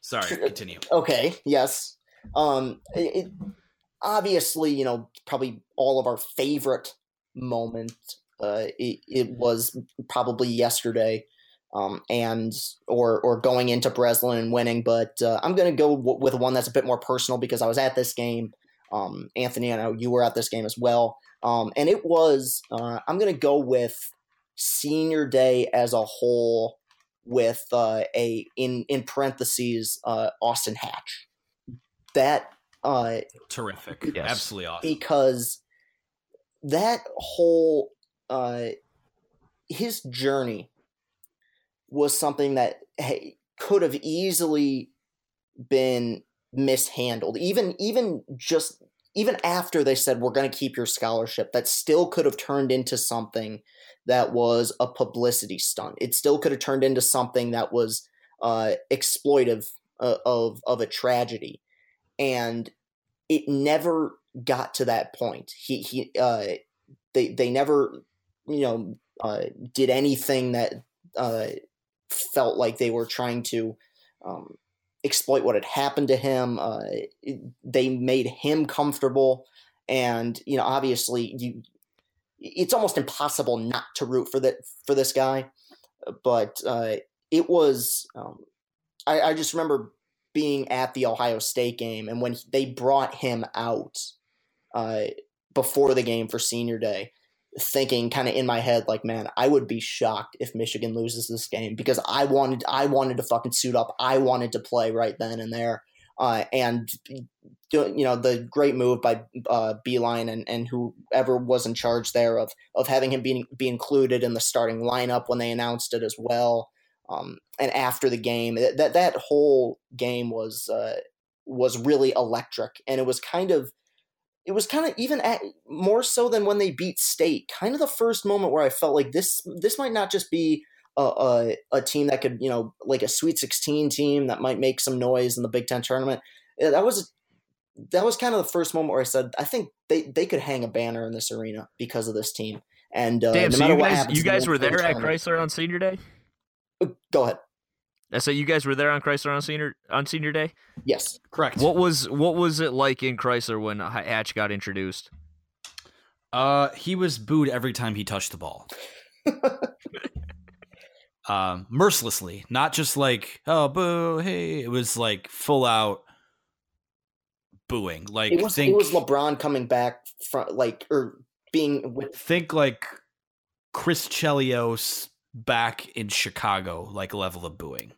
Sorry, continue. okay. Yes, um, it, it, obviously, you know, probably all of our favorite moment. Uh, it, it was probably yesterday, um, and or or going into Breslin and winning. But uh, I'm going to go w- with one that's a bit more personal because I was at this game. Um, Anthony, I know you were at this game as well, um, and it was. Uh, I'm going to go with senior day as a whole, with uh, a in in parentheses uh, Austin Hatch. That uh, Terrific. Yes. Absolutely awesome. because that whole uh, his journey was something that hey, could have easily been mishandled. Even even just even after they said we're going to keep your scholarship that still could have turned into something that was a publicity stunt. It still could have turned into something that was uh, exploitive uh, of of a tragedy. And it never got to that point. He he uh they they never you know uh did anything that uh felt like they were trying to um exploit what had happened to him. Uh it- they made him comfortable and you know obviously you it's almost impossible not to root for that for this guy but uh it was um I, I just remember being at the Ohio State game and when they brought him out uh, before the game for senior day, thinking kind of in my head like, man, I would be shocked if Michigan loses this game because I wanted I wanted to fucking suit up. I wanted to play right then and there. Uh, and you know the great move by uh, Beilein and, and whoever was in charge there of of having him be be included in the starting lineup when they announced it as well. Um, and after the game, that that, whole game was uh, was really electric, and it was kind of it was kind of even at, more so than when they beat State. Kind of the first moment where I felt like this this might not just be a, a, a team that could you know like a Sweet Sixteen team that might make some noise in the Big Ten tournament. Uh, That was that was kind of the first moment where I said I think they they could hang a banner in this arena because of this team. And uh, Damn, no so matter you what guys happens you guys were there at Crisler on senior day? Go ahead. I said you guys were there on Crisler on senior on senior day. Yes. Correct. What was what was it like in Crisler when Hatch got introduced? Uh, he was booed every time he touched the ball. um, mercilessly, not just like oh boo, hey. It was like full out booing. Like It was think it was LeBron coming back from like or being with think like Chris Chelios back in Chicago, like level of booing,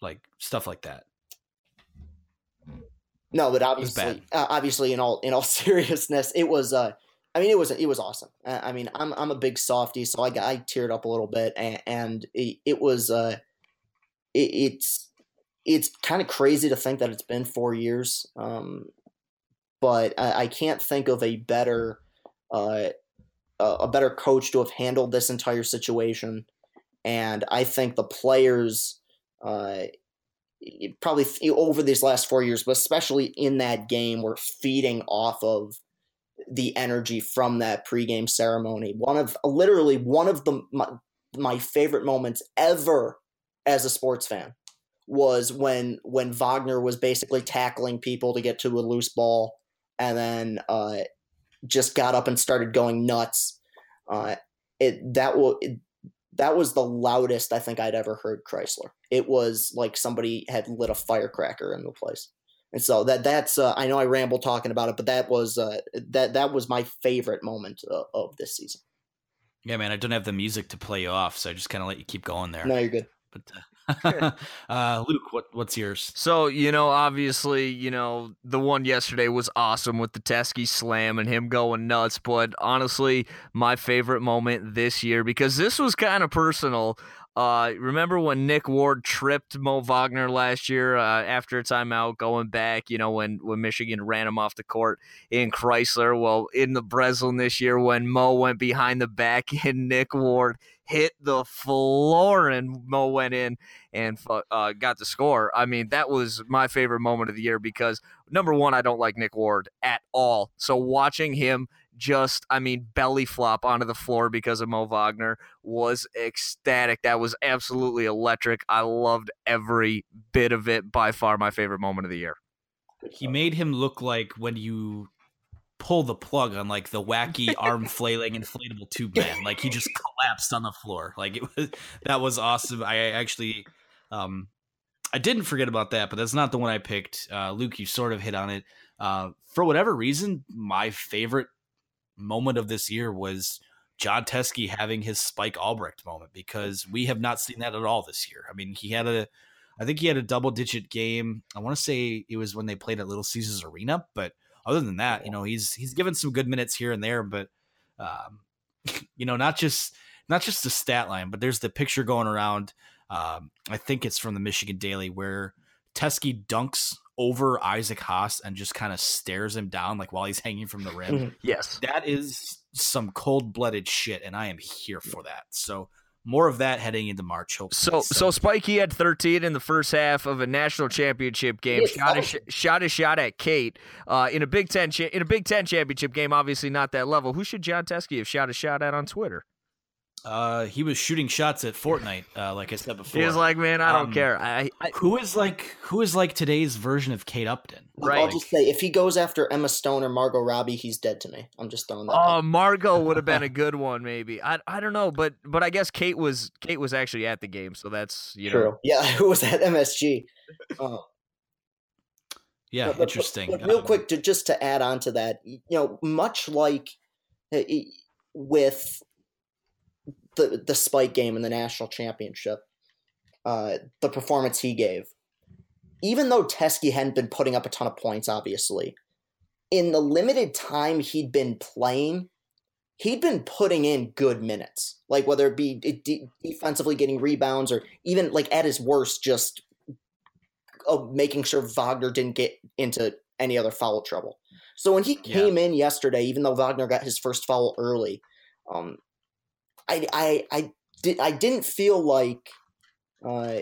like stuff like that. no, but obviously, uh, obviously, in all in all seriousness, it was. Uh, I mean, it was it was awesome. Uh, I mean, I'm I'm a big softy, so I got I teared up a little bit, and, and it, it was. Uh, it, it's it's kind of crazy to think that it's been four years, um, but I, I can't think of a better uh, a better coach to have handled this entire situation, and I think the players. Uh, probably over these last four years, but especially in that game, we're feeding off of the energy from that pregame ceremony. One of literally one of the my, my favorite moments ever as a sports fan was when when Wagner was basically tackling people to get to a loose ball, and then uh, just got up and started going nuts. Uh, it that will. that was the loudest I think I'd ever heard Crisler. It was like somebody had lit a firecracker in the place. And so that that's uh, I know I ramble talking about it, but that was uh, that that was my favorite moment of, of this season. Yeah, man, I don't have the music to play you off, so I just kind of let you keep going there. No, you're good. But uh, uh, Luke, what what's yours? So, you know, obviously, you know, the one yesterday was awesome with the Teske slam and him going nuts. But honestly, my favorite moment this year, because this was kind of personal. Uh, remember when Nick Ward tripped Mo Wagner last year uh, after a timeout going back, you know, when, when Michigan ran him off the court in Crisler? Well, in the Breslin this year, when Mo went behind the back and Nick Ward hit the floor and Mo went in and uh, got the score. I mean, that was my favorite moment of the year because number one, I don't like Nick Ward at all. So watching him just, I mean, belly flop onto the floor because of Mo Wagner was ecstatic. That was absolutely electric. I loved every bit of it. By far, my favorite moment of the year. He made him look like when you pull the plug on like the wacky arm flailing inflatable tube man. Like he just collapsed on the floor. Like it was that was awesome. I actually um I didn't forget about that, but that's not the one I picked. Uh Luke, you sort of hit on it. Uh for whatever reason, my favorite moment of this year was Jon Teske having his Spike Albrecht moment because we have not seen that at all this year. I mean, he had a I think he had a double digit game. I want to say it was when they played at Little Caesars Arena, but other than that, you know, he's he's given some good minutes here and there, but um, you know, not just not just the stat line, but there's the picture going around. Um, I think it's from the Michigan Daily where Teske dunks over Isaac Haas and just kind of stares him down like while he's hanging from the rim. Yes. that is some cold blooded shit, and I am here for that. So more of that heading into March. Hopefully. So, so Spike he had 13 in the first half of a national championship game. Yes, Shot a sh- shot a shot at Kate uh, in a Big Ten cha- in a Big Ten championship game. Obviously not that level. Who should Jon Teske have shot a shot at on Twitter? Uh, he was shooting shots at Fortnite, uh, like I said before. He was like, man, I don't Um, care. I, I who is like who is like today's version of Kate Upton? Like, I'll just say, if he goes after Emma Stone or Margot Robbie, he's dead to me. I'm just throwing that. Oh, out. Margot would have been a good one, maybe. I I don't know, but but I guess Kate was Kate was actually at the game, so that's you know. True. Yeah, who was at MSG? Uh, Yeah, But- but- interesting. But, real Um, quick, to, just to add on to that, you know, much like uh, e- with the the Spike game in the national championship, uh, the performance he gave, even though Teske hadn't been putting up a ton of points, obviously, in the limited time he'd been playing, he'd been putting in good minutes. Like whether it be de- defensively getting rebounds or even like at his worst, just of making sure Wagner didn't get into any other foul trouble. So when he Yeah. came in yesterday, even though Wagner got his first foul early, um, I I I did I didn't feel like uh,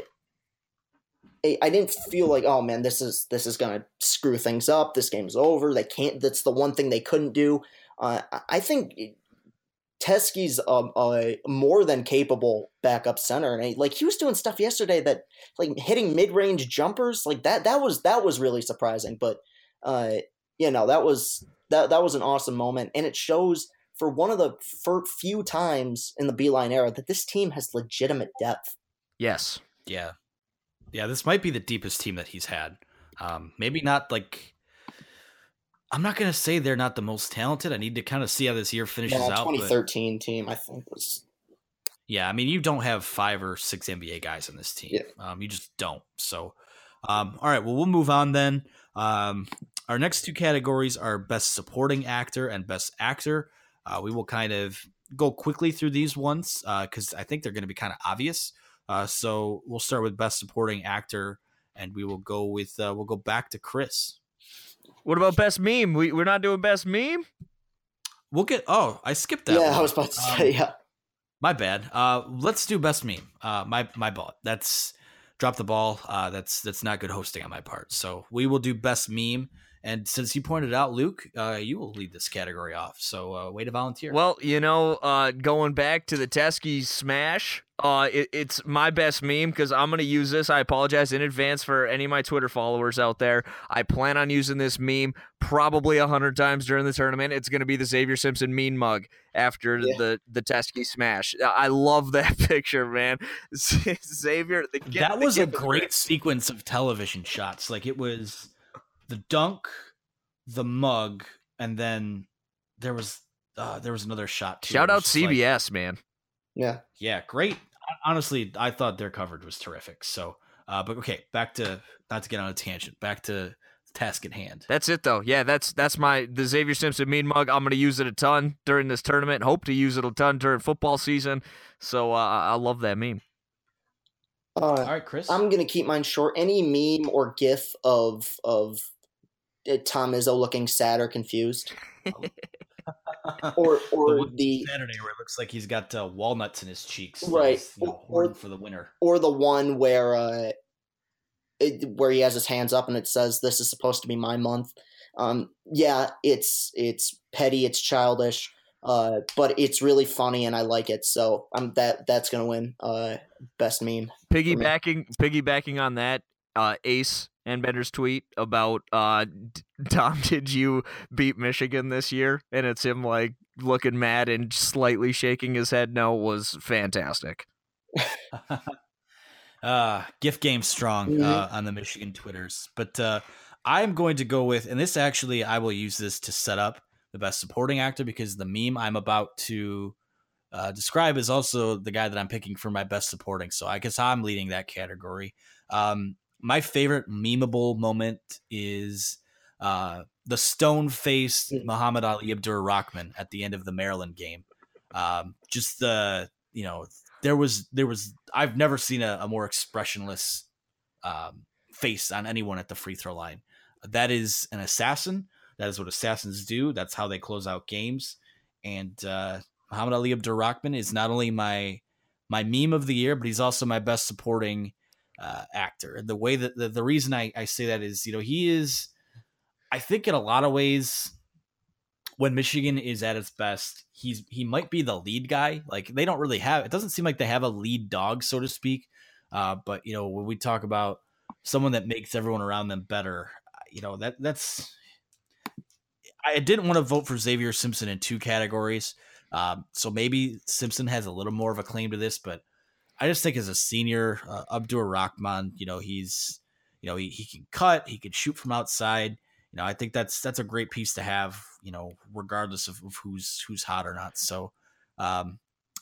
I, I didn't feel like oh man this is this is gonna screw things up. This game's over. They can't. That's the one thing they couldn't do. Uh, I- think Teske's a more than capable backup center, and I, like he was doing stuff yesterday that like hitting mid range jumpers like that. That was that was really surprising. But uh, you know that was that that was an awesome moment, and it shows for one of the few times in the Beilein era that this team has legitimate depth. Yes. Yeah. Yeah, this might be the deepest team that he's had. Um, maybe not like I'm not gonna say they're not the most talented. I need to kind of see how this year finishes Yeah, out. but- 2013 team, I think was Yeah, I mean, you don't have five or six NBA guys on this team. Yeah. Um, you just don't. So, um, all right, well, we'll move on then. Um, our next two categories are best supporting actor and best actor. Uh, we will kind of go quickly through these ones because I think they're going to be kind of obvious. Uh, so we'll start with best supporting actor, and we will go with uh, we'll go back to Chris. What about best meme? We we're not doing best meme. We'll get. Oh, I skipped that. yeah, one. I was about to Um, say yeah. My bad. Uh, let's do best meme. Uh, my my ball. That's drop the ball. Uh, that's that's not good hosting on my part. So we will do best meme. And since you pointed out, Luke, uh, you will lead this category off. So uh, way to volunteer. Well, you know, uh, going back to the Teske smash, uh, it, it's my best meme because I'm going to use this. I apologize in advance for any of my Twitter followers out there. I plan on using this meme probably a hundred times during the tournament. It's going to be the Zavier Simpson mean mug after Yeah. the the Teske smash. I love that picture, man. Zavier, the, that the was a great sequence of television shots. Like it was the dunk, the mug, and then there was uh, there was another shot too. Shout out was just like- CBS, man. Yeah. Yeah, great. Honestly, I thought their coverage was terrific. So, uh, but okay, back to not to get on a tangent. Back to task at hand. That's it though. Yeah, that's that's my the Zavier Simpson mean mug. I'm gonna use it a ton during this tournament. Hope to use it a ton during football season. So uh, I I love that meme. Uh, All right, Chris. I'm gonna keep mine short. Any meme or GIF of of Tom Izzo looking sad or confused, or The or one the Saturday where it looks like he's got uh, walnuts in his cheeks, Right. He's, you know, Or- for the winter. or the one where uh, it, where he has his hands up and it says this is supposed to be my month. Um, yeah, it's it's petty, it's childish, uh, but it's really funny and I like it. So I'm that that's gonna win. Uh, best meme. Piggybacking piggybacking on that, uh, Ace Anbender's tweet about uh, Tom, did you beat Michigan this year? And it's him like looking mad and slightly shaking his head. No, was fantastic. uh gift game strong Mhm. uh, on the michigan twitters but uh i'm going to go with and this actually i will use this to set up the best supporting actor because the meme i'm about to uh, describe is also the guy that i'm picking for my best supporting so i guess i'm leading that category um my favorite memeable moment is uh the stone faced Mm. muhammad ali abdur Rahkman at the end of the maryland game um just the you know there was there was I've never seen a, a more expressionless um, face on anyone at the free throw line. That is an assassin. That is what assassins do. That's how they close out games. And uh, Muhammad Ali Abdur is not only my my meme of the year, but he's also my best supporting uh, actor. And the way that the, the reason I, I say that is, you know, he is, I think, in a lot of ways, when Michigan is at its best, he's he might be the lead guy. Like they don't really have it doesn't seem like they have a lead dog, so to speak. Uh, but you know, when we talk about someone that makes everyone around them better, you know, that that's I didn't want to vote for Zavier Simpson in two categories. Um, so maybe Simpson has a little more of a claim to this, but I just think as a senior, uh, Abdur Rahkman, you know, he's, you know, he, he can cut, he can shoot from outside. You know, I think that's that's a great piece to have. You know, regardless of, of who's who's hot or not. So, um,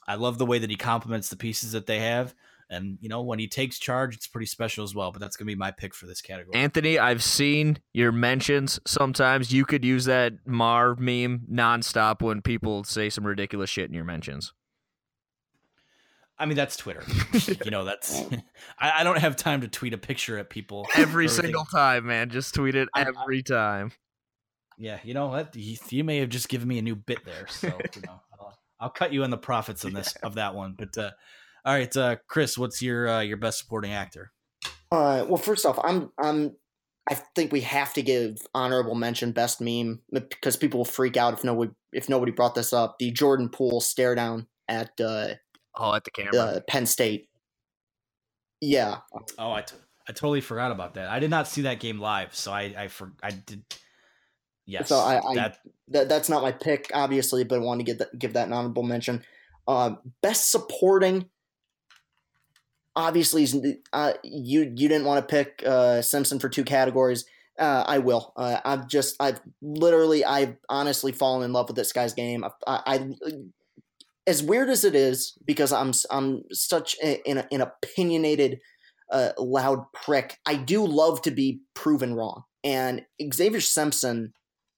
I love the way that he complements the pieces that they have, and you know, when he takes charge, it's pretty special as well. But that's gonna be my pick for this category. Anthony, I've seen your mentions sometimes. You could use that Mar meme nonstop when people say some ridiculous shit in your mentions. I mean, that's Twitter. you know, that's I, I don't have time to tweet a picture at people Every single time, man. Just tweet it I- I- every time. Yeah, you know what? You, you may have just given me a new bit there, so you know, I'll, I'll cut you on the profits of this of that one. But uh, all right, uh, Chris, what's your uh, your best supporting actor? Uh, well, first off, I'm I'm I think we have to give honorable mention best meme because people will freak out if nobody if nobody brought this up. The Jordan Poole stare down at uh, Oh, at the camera. uh, Penn State. Yeah, Oh, I, t- I totally forgot about that. I did not see that game live, so I I for- I did. Yes. So I, I that that, that's not my pick, obviously, but I want to give that give that an honorable mention. Uh, best supporting, obviously, uh, you you didn't want to pick uh, Simpson for two categories. Uh, I will. Uh, I've just I've literally I've honestly fallen in love with this guy's game. I, I, I as weird as it is because I'm I'm such a, an, an opinionated, uh, loud prick. I do love to be proven wrong, and Zavier Simpson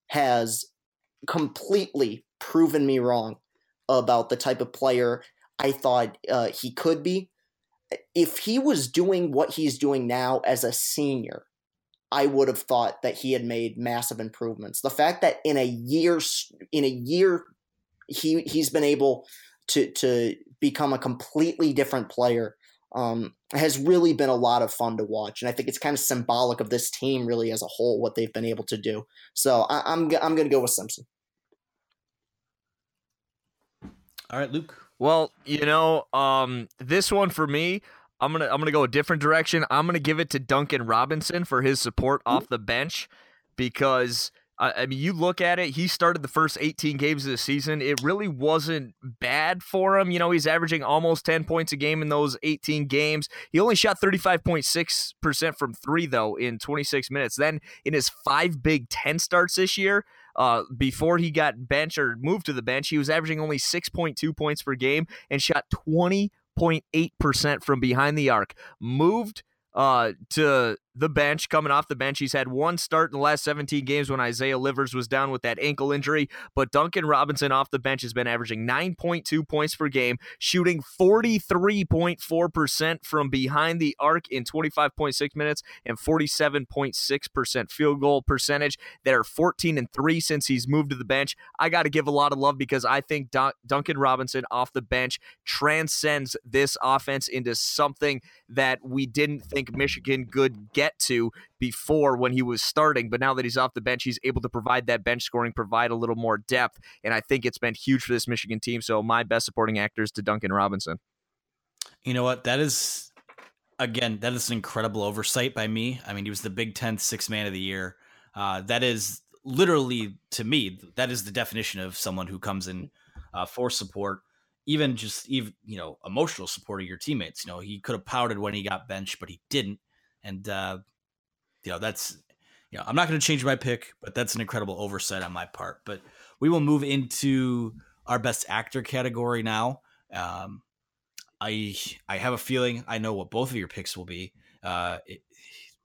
has completely proven me wrong about the type of player I thought uh, he could be. If he was doing what he's doing now as a senior, I would have thought that he had made massive improvements. The fact that in a year, in a year, he he's been able to to become a completely different player um, has really been a lot of fun to watch, and I think it's kind of symbolic of this team really as a whole what they've been able to do. So I, I'm I'm going to go with Simpson. all right, Luke. Well, you know, um, this one for me, I'm gonna I'm gonna go a different direction. I'm gonna give it to Duncan Robinson for his support off the bench because I, mean, you look at it. He started the first 18 games of the season. It really wasn't bad for him. You know, he's averaging almost 10 points a game in those 18 games. He only shot 35.6 percent from three though in 26 minutes. Then in his five Big Ten starts this year, uh, before he got bench or moved to the bench, he was averaging only 6.2 points per game and shot 20.8% from behind the arc. Moved uh, to the bench, coming off the bench. He's had one start in the last 17 games when Isaiah Livers was down with that ankle injury. But Duncan Robinson off the bench has been averaging 9.2 points per game, shooting 43.4% from behind the arc in 25.6 minutes and 47.6% field goal percentage. That are 14 and 3 since he's moved to the bench. I got to give a lot of love because I think Dun- Duncan Robinson off the bench transcends this offense into something that we didn't think Michigan could get to before when he was starting. But now that he's off the bench, he's able to provide that bench scoring, provide a little more depth. And I think it's been huge for this Michigan team. So my best supporting actors to Duncan Robinson. You know what? That is again, that is an incredible oversight by me. I mean, he was the Big Ten six man of the year. Uh, that is literally to me, that is the definition of someone who comes in uh, for support, even just even you know emotional support of your teammates. You know, he could have pouted when he got benched, but he didn't, and uh, you know that's you know I'm not going to change my pick, but that's an incredible oversight on my part. But we will move into our best actor category now. Um, I I have a feeling I know what both of your picks will be. Uh, it,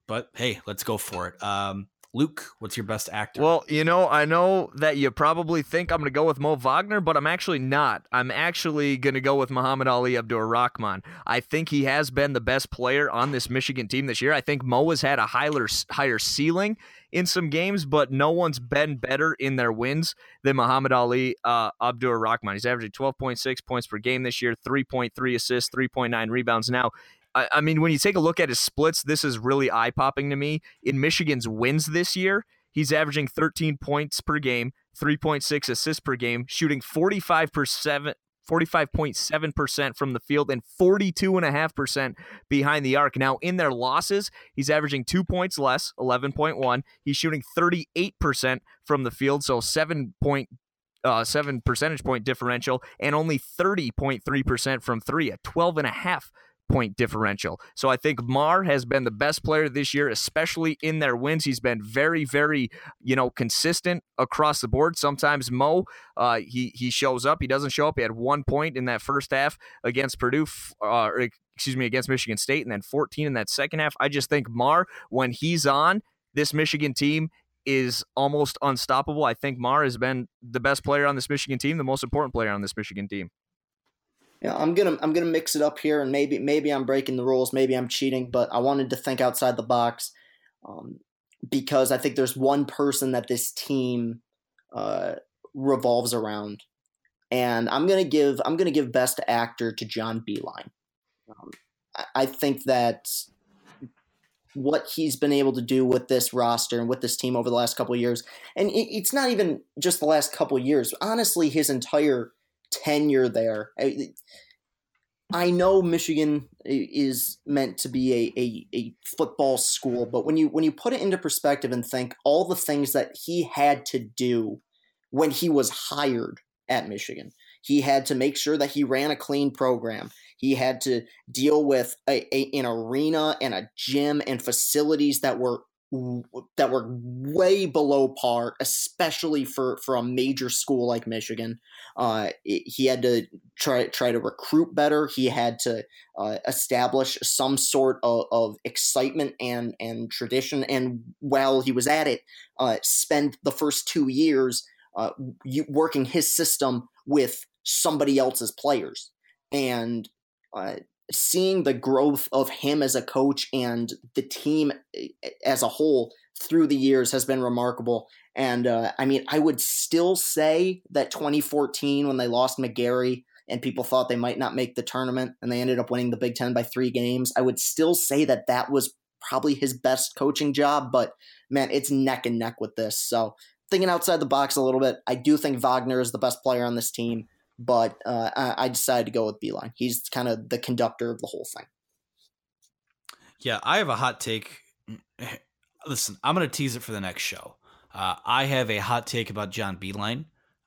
but hey, let's go for it. Um, Luke, what's your best actor? Well, you know, I know that you probably think I'm going to go with Mo Wagner, but I'm actually not. I'm actually going to go with Muhammad Ali Abdur Rahkman. I think he has been the best player on this Michigan team this year. I think Mo has had a higher, higher ceiling in some games, but no one's been better in their wins than Muhammad Ali uh, Abdur Rahkman. He's averaging 12.6 points per game this year, 3.3 assists, 3.9 rebounds. Now, I, I mean, when you take a look at his splits, this is really eye popping to me. In Michigan's wins this year, he's averaging 13 points per game, 3.6 assists per game, shooting 45%. 45.7% from the field and 42.5% behind the arc. Now, in their losses, he's averaging two points less, 11.1. He's shooting 38% from the field, so 7 point uh, seven percentage point differential, and only 30.3% from three, a 12 and a half point differential. So I think Mar has been the best player this year, especially in their wins. He's been very, very, you know, consistent across the board. Sometimes Mo, uh, he he shows up, he doesn't show up. He had one point in that first half against Purdue, uh, excuse me, against Michigan State, and then 14 in that second half. I just think Mar, when he's on, this Michigan team is almost unstoppable. I think Mar has been the best player on this Michigan team, the most important player on this Michigan team. Yeah, I'm gonna I'm gonna mix it up here, and maybe maybe I'm breaking the rules, maybe I'm cheating, but I wanted to think outside the box um, because I think there's one person that this team uh, revolves around, and I'm gonna give I'm gonna give best actor to John Beilein. Um, I, I think that what he's been able to do with this roster and with this team over the last couple years, and it, it's not even just the last couple years. Honestly, his entire tenure there. I know Michigan is meant to be a, a, a, football school, but when you when you put it into perspective and think all the things that he had to do when he was hired at Michigan, he had to make sure that he ran a clean program. He had to deal with a, a, an arena and a gym and facilities that were that were way below par, especially for, for a major school like Michigan. Uh, he had to try try to recruit better. He had to uh, establish some sort of, of, excitement and and tradition. And while he was at it, uh, spend the first two years uh, working his system with somebody else's players. And uh, seeing the growth of him as a coach and the team eh, as a whole through the years has been remarkable. And uh, I mean, I would still say that 2014, when they lost McGary and people thought they might not make the tournament and they ended up winning the Big Ten by three games, I would still say that that was probably his best coaching job. But man, it's neck and neck with this. So thinking outside the box a little bit, I do think Wagner is the best player on this team but uh, I, I decided to go with Beilein. He's kind of the conductor of the whole thing. Yeah, I have a hot take. Listen, I'm going to tease it for the next show. Uh, I have a hot take about John Beilein,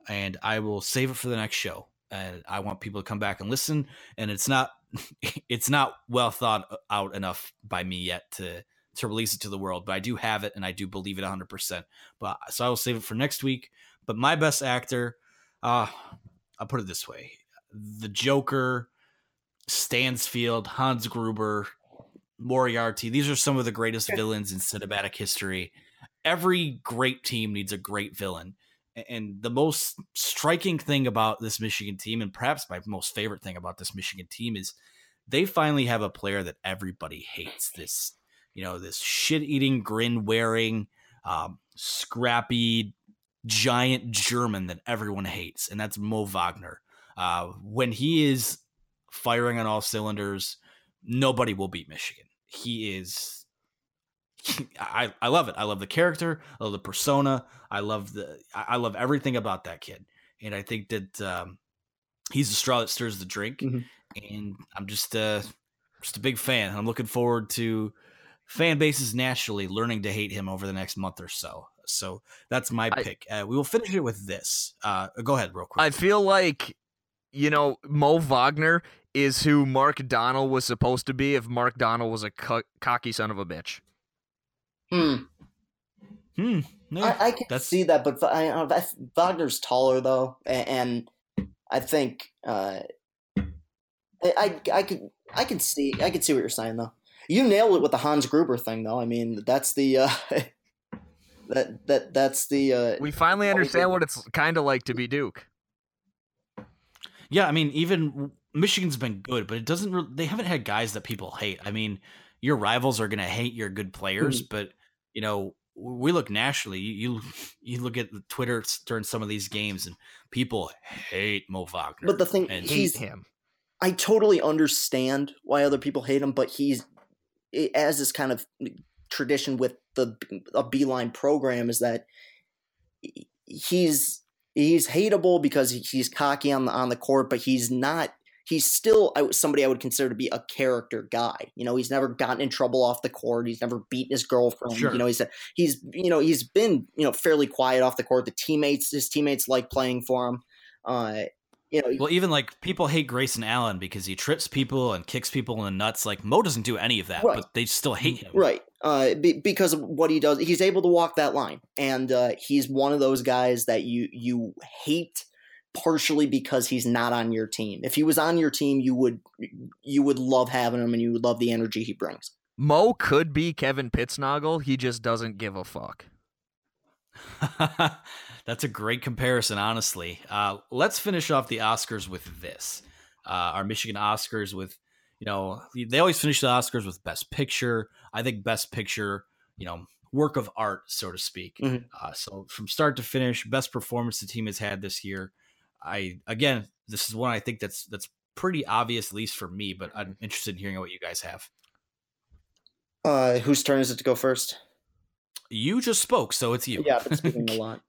and I will save it for the next show. And I want people to come back and listen. And it's not, it's not well thought out enough by me yet to to release it to the world. But I do have it, and I do believe it 100. percent But so I will save it for next week. But my best actor, uh, I'll put it this way: the Joker, Stansfield, Hans Gruber, Moriarty. These are some of the greatest villains in cinematic history. Every great team needs a great villain. And the most striking thing about this Michigan team, and perhaps my most favorite thing about this Michigan team, is they finally have a player that everybody hates. This, you know, this shit eating, grin wearing, um, scrappy, giant German that everyone hates, and that's Mo Wagner. Uh, when he is firing on all cylinders, nobody will beat Michigan. He is. I, I love it. I love the character. I love the persona. I love the. I love everything about that kid, and I think that um, he's the straw that stirs the drink. Mm-hmm. And I'm just uh, just a big fan. I'm looking forward to fan bases nationally learning to hate him over the next month or so. So that's my I, pick. Uh, we will finish it with this. Uh, go ahead, real quick. I feel like, you know, Mo Wagner is who Mark Donnal was supposed to be if Mark Donnal was a co- cocky son of a bitch. Hmm. Hmm. No, I, I can that's... see that, but I, I, Wagner's taller though, and, and I think uh, I, I I could I can see I can see what you're saying though. You nailed it with the Hans Gruber thing though. I mean, that's the uh, that that that's the. Uh, we finally understand what it's kind of like to be Duke. Yeah, I mean, even Michigan's been good, but it doesn't. Re- they haven't had guys that people hate. I mean, your rivals are going to hate your good players, mm-hmm. but you know, we look nationally. You you look at Twitter during some of these games, and people hate Mo Wagner. But the thing, and he's him. I totally understand why other people hate him, but he's as is kind of tradition with the a Beilein program is that he's he's hateable because he's cocky on the on the court, but he's not. He's still somebody I would consider to be a character guy. You know, he's never gotten in trouble off the court. He's never beaten his girlfriend. Sure. You know, he's he's you know he's been you know fairly quiet off the court. The teammates, his teammates like playing for him. Uh, you know, well, even like people hate Grayson Allen because he trips people and kicks people in the nuts. Like Mo doesn't do any of that, right. but they still hate him. Right. Uh, be, because of what he does, he's able to walk that line, and uh, he's one of those guys that you you hate partially because he's not on your team. If he was on your team, you would you would love having him, and you would love the energy he brings. Mo could be Kevin Pittsnogle. He just doesn't give a fuck. That's a great comparison, honestly. Uh, let's finish off the Oscars with this. Uh, our Michigan Oscars with, you know, they always finish the Oscars with Best Picture. I think Best Picture, you know, work of art, so to speak. Mm-hmm. Uh, so from start to finish, best performance the team has had this year. I again, this is one I think that's that's pretty obvious, at least for me. But I'm interested in hearing what you guys have. Uh, whose turn is it to go first? You just spoke, so it's you. Yeah, but speaking a lot.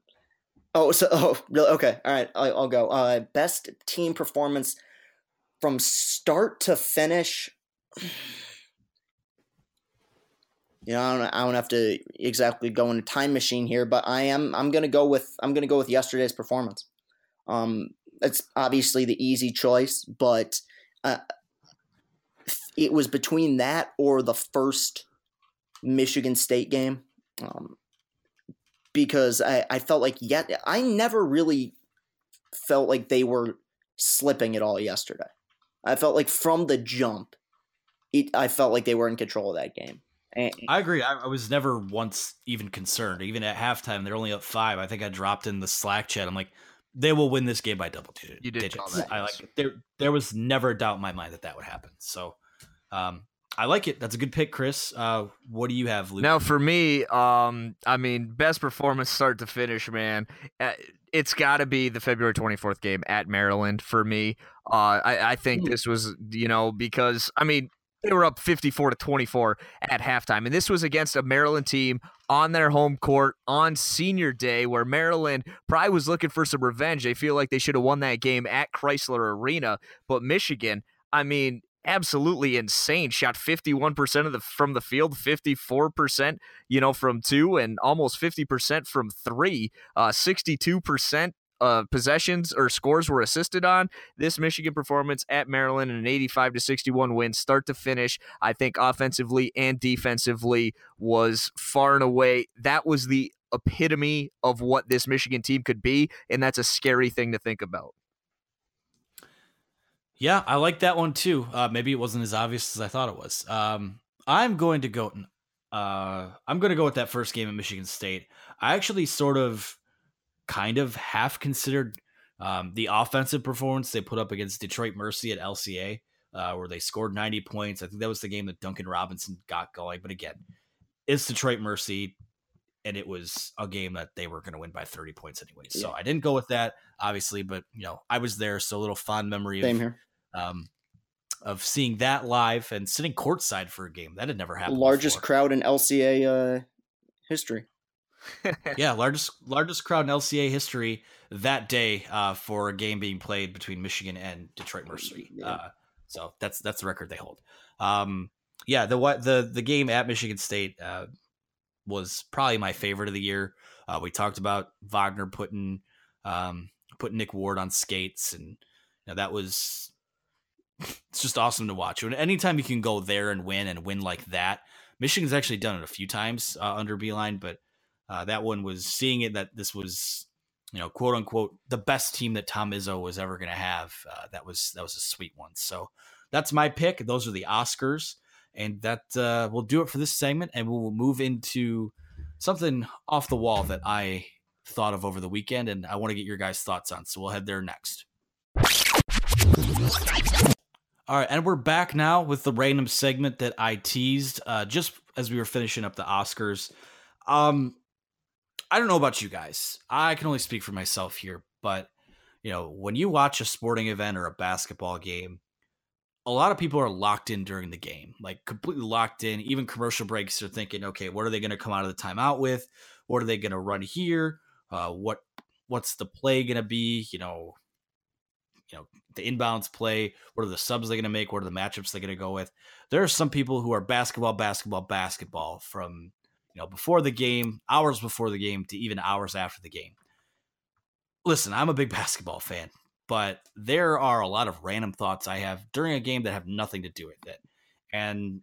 Oh, so oh, really? Okay, all right. I, will go. Uh, best team performance. from start to finish. You know, I don't, I don't have to exactly go in a time machine here, but I am. I'm gonna go with. I'm gonna go with yesterday's performance. Um, it's obviously the easy choice, but uh, it was between that or the first Michigan State game. Um, because I, I felt like yet I never really felt like they were slipping at all yesterday. I felt like from the jump, it, I felt like they were in control of that game. And, I agree. I, I was never once even concerned. Even at halftime, they're only up five. I think I dropped in the Slack chat. I'm like, they will win this game by double digits. You did call that, I like there. There was never a doubt in my mind that that would happen. So, um, I like it. That's a good pick, Chris. Uh, what do you have, Luke? Now, for me, um, I mean, best performance start to finish, man. Uh, it's got to be the February 24th game at Maryland for me. Uh, I, I think this was, you know, because, I mean, they were up 54 to 24 at halftime. And this was against a Maryland team on their home court on senior day where Maryland probably was looking for some revenge. They feel like they should have won that game at Crisler Arena. But Michigan, I mean, absolutely insane. Shot 51% of the from the field, 54%, you know, from two and almost 50% from three. Uh 62% uh, possessions or scores were assisted on this Michigan performance at Maryland in an 85 to 61 win, start to finish. I think offensively and defensively was far and away that was the epitome of what this Michigan team could be, and that's a scary thing to think about. Yeah, I like that one too. Uh, maybe it wasn't as obvious as I thought it was. Um, I'm going to go. Uh, I'm going to go with that first game at Michigan State. I actually sort of, kind of half considered um, the offensive performance they put up against Detroit Mercy at LCA, uh, where they scored 90 points. I think that was the game that Duncan Robinson got going. But again, it's Detroit Mercy, and it was a game that they were going to win by 30 points anyway. So Yeah. I didn't go with that, obviously. But you know, I was there, so a little fond memory of same here. Um, of seeing that live and sitting courtside for a game. That had never happened. Largest before. crowd in LCA uh, history. yeah, largest largest crowd in LCA history that day uh, for a game being played between Michigan and Detroit Mercy. Yeah. Uh, so that's that's the record they hold. Um, yeah, the what the the game at Michigan State uh, was probably my favorite of the year. Uh, we talked about Wagner putting um, putting Nick Ward on skates, and you know, that was it's just awesome to watch. And anytime you can go there and win and win like that, Michigan's actually done it a few times uh, under Beilein, but uh, that one was seeing it that this was, you know, quote unquote, the best team that Tom Izzo was ever going to have. Uh, that was that was a sweet one. So that's my pick. Those are the Oscars, and that uh, will do it for this segment. And we will move into something off the wall that I thought of over the weekend, and I want to get your guys' thoughts on. So we'll head there next. All right, and we're back now with the random segment that I teased uh, just as we were finishing up the Oscars. Um, I don't know about you guys. I can only speak for myself here, but you know, when you watch a sporting event or a basketball game, a lot of people are locked in during the game, like completely locked in. Even commercial breaks are thinking, okay, what are they going to come out of the timeout with? What are they going to run here? Uh, what what's the play going to be? You know, you know the inbounds play. What are the subs they're going to make? What are the matchups they're going to go with? There are some people who are basketball, basketball, basketball from you know before the game, hours before the game, to even hours after the game. Listen, I'm a big basketball fan, but there are a lot of random thoughts I have during a game that have nothing to do with it, and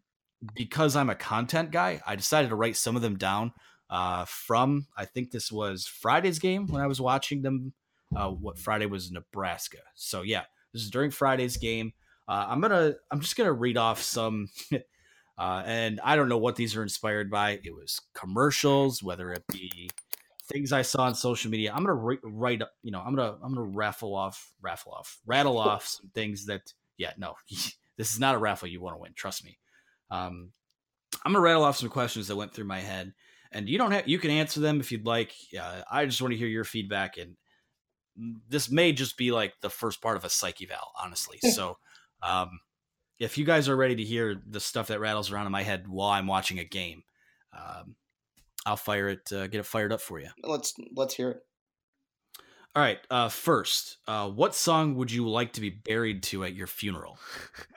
because I'm a content guy, I decided to write some of them down uh, from I think this was Friday's game when I was watching them. Uh, what Friday was Nebraska. So yeah, this is during Friday's game. Uh, I'm gonna I'm just gonna read off some, uh, and I don't know what these are inspired by. It was commercials, whether it be things I saw on social media. I'm gonna re- write up. You know, I'm gonna I'm gonna raffle off, raffle off, rattle off some things that. Yeah, no, this is not a raffle you want to win. Trust me. Um, I'm gonna rattle off some questions that went through my head, and you don't have you can answer them if you'd like. Uh, I just want to hear your feedback, and this may just be like the first part of a psyche val, honestly. so, um, if you guys are ready to hear the stuff that rattles around in my head while I'm watching a game, um, I'll fire it, uh, get it fired up for you. Let's let's hear it. All right. Uh, first, uh, what song would you like to be buried to at your funeral?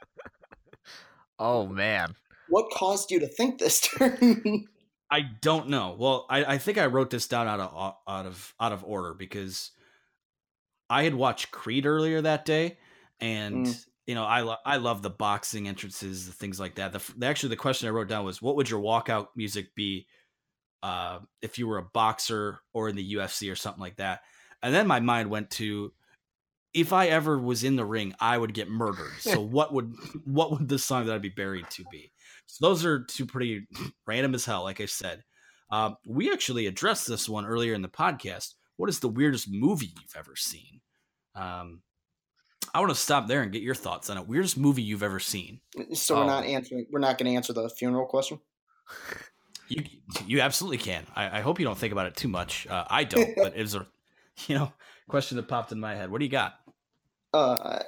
Oh man. What caused you to think this? I don't know. Well, I, I think I wrote this down out of out of out of order because I had watched Creed earlier that day, and Mm. you know I lo- I love the boxing entrances, the things like that. The, f- actually, the question I wrote down was, "What would your walkout music be uh, if you were a boxer or in the UFC or something like that?" And then my mind went to, if I ever was in the ring, I would get murdered. So what would what would the song that I'd be buried to be? So those are two pretty random as hell. Like I said, um, we actually addressed this one earlier in the podcast. What is the weirdest movie you've ever seen? Um, I want to stop there and get your thoughts on it. Weirdest movie you've ever seen? so Oh. we're not answering. We're not going to answer the funeral question. You you absolutely can. I, I hope you don't think about it too much. Uh, I don't, but it was a you know question that popped in my head. What do you got? Uh,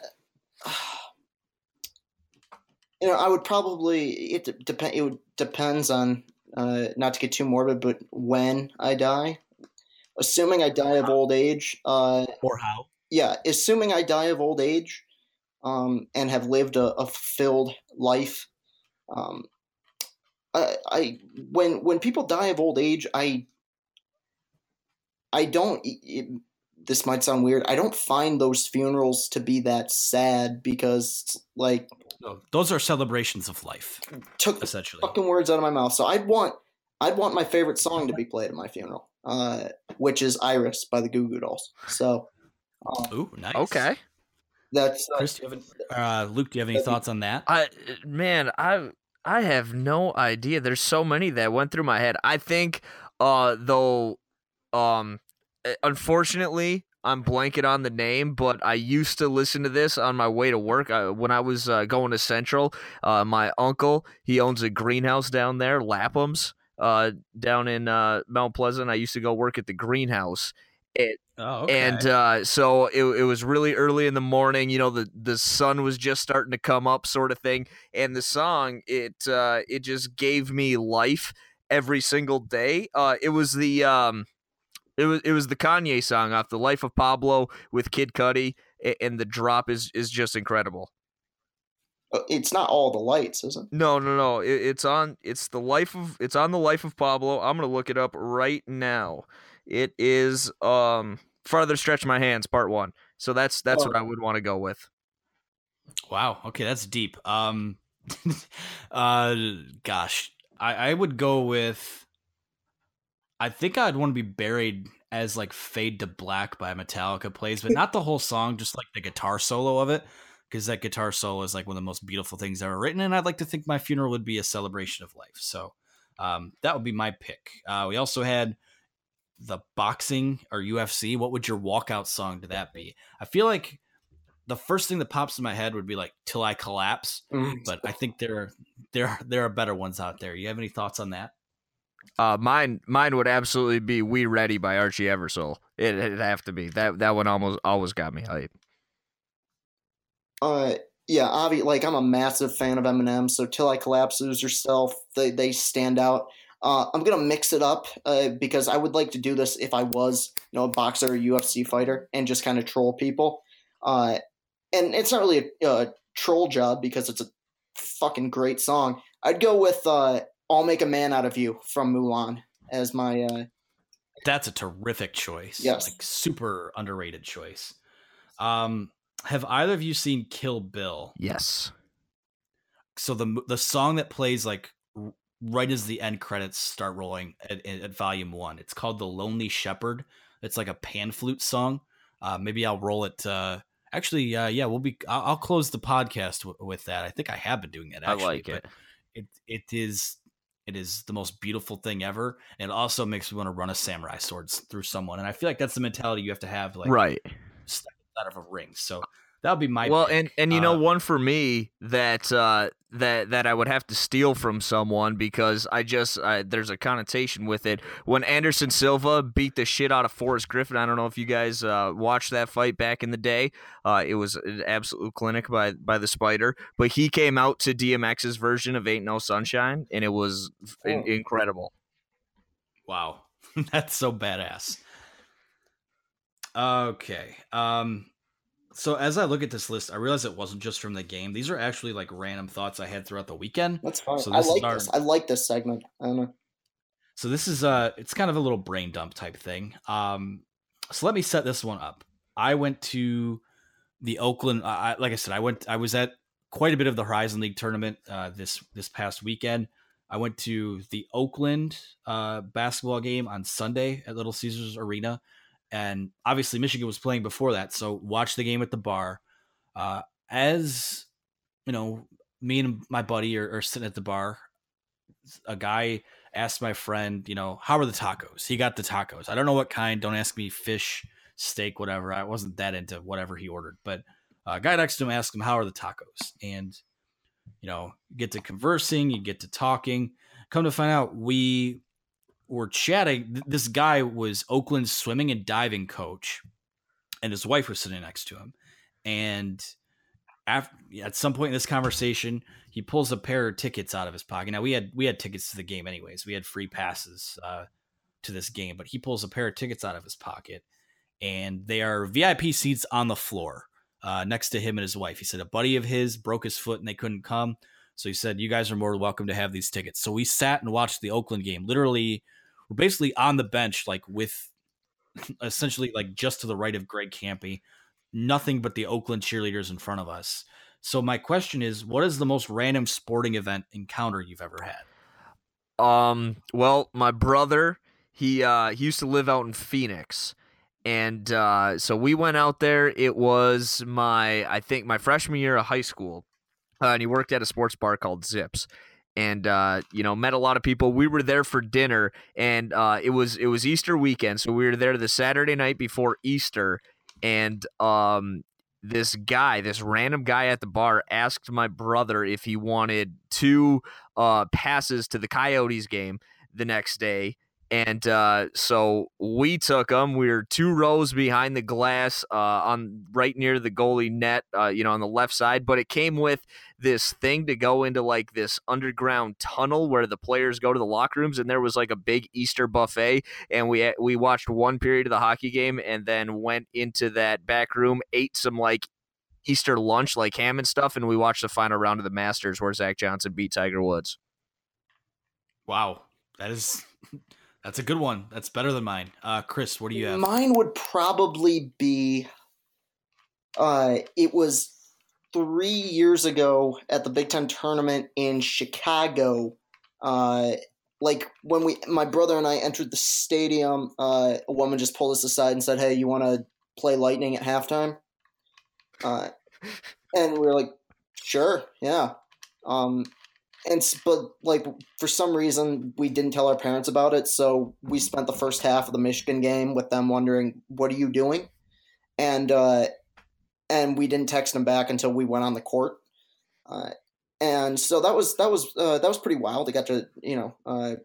you know, I would probably it depend. It would depends on uh, not to get too morbid, but when I die, assuming I die of old age. Uh, Or how? yeah, assuming I die of old age, um, and have lived a, a fulfilled life. Um, I, I when when people die of old age, I I don't. It, this might sound weird. I don't find those funerals to be that sad because, like, No, those are celebrations of life, took essentially. fucking words out of my mouth. So I'd want I'd want my favorite song to be played at my funeral, uh, which is "Iris" by the Goo Goo Dolls. So um, Ooh, nice. Okay. that's uh, Chris, do you have any, uh, Luke, do you have any thoughts on that? I man, I I have no idea. There's so many that went through my head. I think uh though um uh, unfortunately I'm blanking on the name, but I used to listen to this on my way to work uh, when I was uh, going to Central. Uh, my uncle, he owns a greenhouse down there, Lapham's, uh, down in uh, Mount Pleasant. I used to go work at the greenhouse. It, Oh, and uh, so it, it was really early in the morning. You know, the the sun was just starting to come up, sort of thing. And the song, it uh, it just gave me life every single day. Uh, it was the um, it was it was the Kanye song off the Life of Pablo with Kid Cudi, and the drop is is just incredible. Uh, it's not all the lights, is it? No, no, no. It, it's on. It's the life of. It's on the life of Pablo. I'm gonna look it up right now. It is um Father Stretch My Hands part one. So that's that's what I would want to go with. Wow. Okay, that's deep. Um, uh, gosh, I I would go with. I think I'd want to be buried as like "Fade to Black" by Metallica plays, but not the whole song, just like the guitar solo of it, because that guitar solo is like one of the most beautiful things ever written, and I'd like to think my funeral would be a celebration of life. So, um, that would be my pick. Uh, we also had the boxing or UFC. What would your walkout song to that be? I feel like the first thing that pops in my head would be like "Till I Collapse," but I think there are there there are better ones out there. You have any thoughts on that? Uh, mine mine would absolutely be "We Ready" by Archie Eversole. It, it'd have to be that that one almost always got me hype. Uh, yeah, obvi- like I'm a massive fan of Eminem, so "Till I Collapse," "Lose Yourself," they they stand out. Uh, I'm gonna mix it up uh, because I would like to do this if I was, you know, a boxer or UFC fighter, and just kind of troll people. Uh, and it's not really a, a troll job because it's a fucking great song. I'd go with uh, "I'll Make a Man Out of You" from Mulan as my. Uh, That's a terrific choice. Yes. like super underrated choice. Um, have either of you seen Kill Bill? Yes. So the the song that plays like right as the end credits start rolling at, at volume one, it's called "The Lonely Shepherd." It's like a pan flute song. Uh, maybe I'll roll it. Uh, actually, uh, yeah, we'll be. I'll, I'll close the podcast w- with that. I think I have been doing that. Actually, I like it. It it is it is the most beautiful thing ever, and it also makes me want to run a samurai sword through someone. And I feel like that's the mentality you have to have, like right. Out of a ring. So that would be my well, pick. and and you know Uh, one for me that uh, that that I would have to steal from someone because I just I, there's a connotation with it. When Anderson Silva beat the shit out of Forrest Griffin, I don't know if you guys uh, watched that fight back in the day. Uh, it was an absolute clinic by by the Spider, but he came out to DMX's version of Ain't No Sunshine, and it was in- Oh. incredible. Wow, that's so badass. Okay. Um so as I look at this list, I realize it wasn't just from the game. These are actually like random thoughts I had throughout the weekend. That's fine. So I like our- this. I like this segment. I don't know. So this is uh it's kind of a little brain dump type thing. Um so let me set this one up. I went to the Oakland I- like I said I went I was at quite a bit of the Horizon League tournament uh this this past weekend. I went to the Oakland uh basketball game on Sunday at Little Caesars Arena and obviously Michigan was playing before that, so watch the game at the bar. Uh as you know, me and my buddy are, are sitting at the bar. A guy asked my friend, you know, how are the tacos? He got the tacos. I don't know what kind. Don't ask me fish, steak, whatever. I wasn't that into whatever he ordered. But a guy next to him asked him, how are the tacos? And, you know, you get to conversing, you get to talking. Come to find out, we were chatting. This guy was Oakland's swimming and diving coach, and his wife was sitting next to him. And after, at some point in this conversation, he pulls a pair of tickets out of his pocket. Now we had we had tickets to the game anyways. We had free passes uh, to this game, but he pulls a pair of tickets out of his pocket, and they are VIP seats on the floor uh, next to him and his wife. He said a buddy of his broke his foot and they couldn't come, so he said you guys are more welcome to have these tickets. So we sat and watched the Oakland game. Literally, we're basically on the bench, like with essentially like just to the right of Greg Kampe, nothing but the Oakland cheerleaders in front of us. So my question is, what is the most random sporting event encounter you've ever had? Um, well, my brother, he uh he used to live out in Phoenix. And uh so we went out there. It was my I think my freshman year of high school. Uh, and he worked at a sports bar called Zips. And uh, you know, met a lot of people. We were there for dinner and uh it was it was Easter weekend, so we were there the Saturday night before Easter and um this guy, this random guy at the bar asked my brother if he wanted two uh, passes to the Coyotes game the next day. And uh, so we took them. We were two rows behind the glass, uh, on right near the goalie net, uh, you know, on the left side. But it came with this thing to go into like this underground tunnel where the players go to the locker rooms, and there was like a big Easter buffet. And we we watched one period of the hockey game, and then went into that back room, ate some like Easter lunch, like ham and stuff, and we watched the final round of the Masters where Zach Johnson beat Tiger Woods. Wow, that is that's a good one. That's better than mine. Uh, Chris, what do you have? Mine would probably be. Uh, it was three years ago at the Big Ten tournament in Chicago. Uh, like when we, my brother and I entered the stadium, uh, a woman just pulled us aside and said, "Hey, you want to play Lightning at halftime?" Uh, and we were like, "Sure, yeah." Um, and but like for some reason we didn't tell our parents about it so we spent the first half of the michigan game with them wondering what are you doing? And uh and we didn't text them back until we went on the court. Uh and so that was that was uh, that was pretty wild. I got to you know uh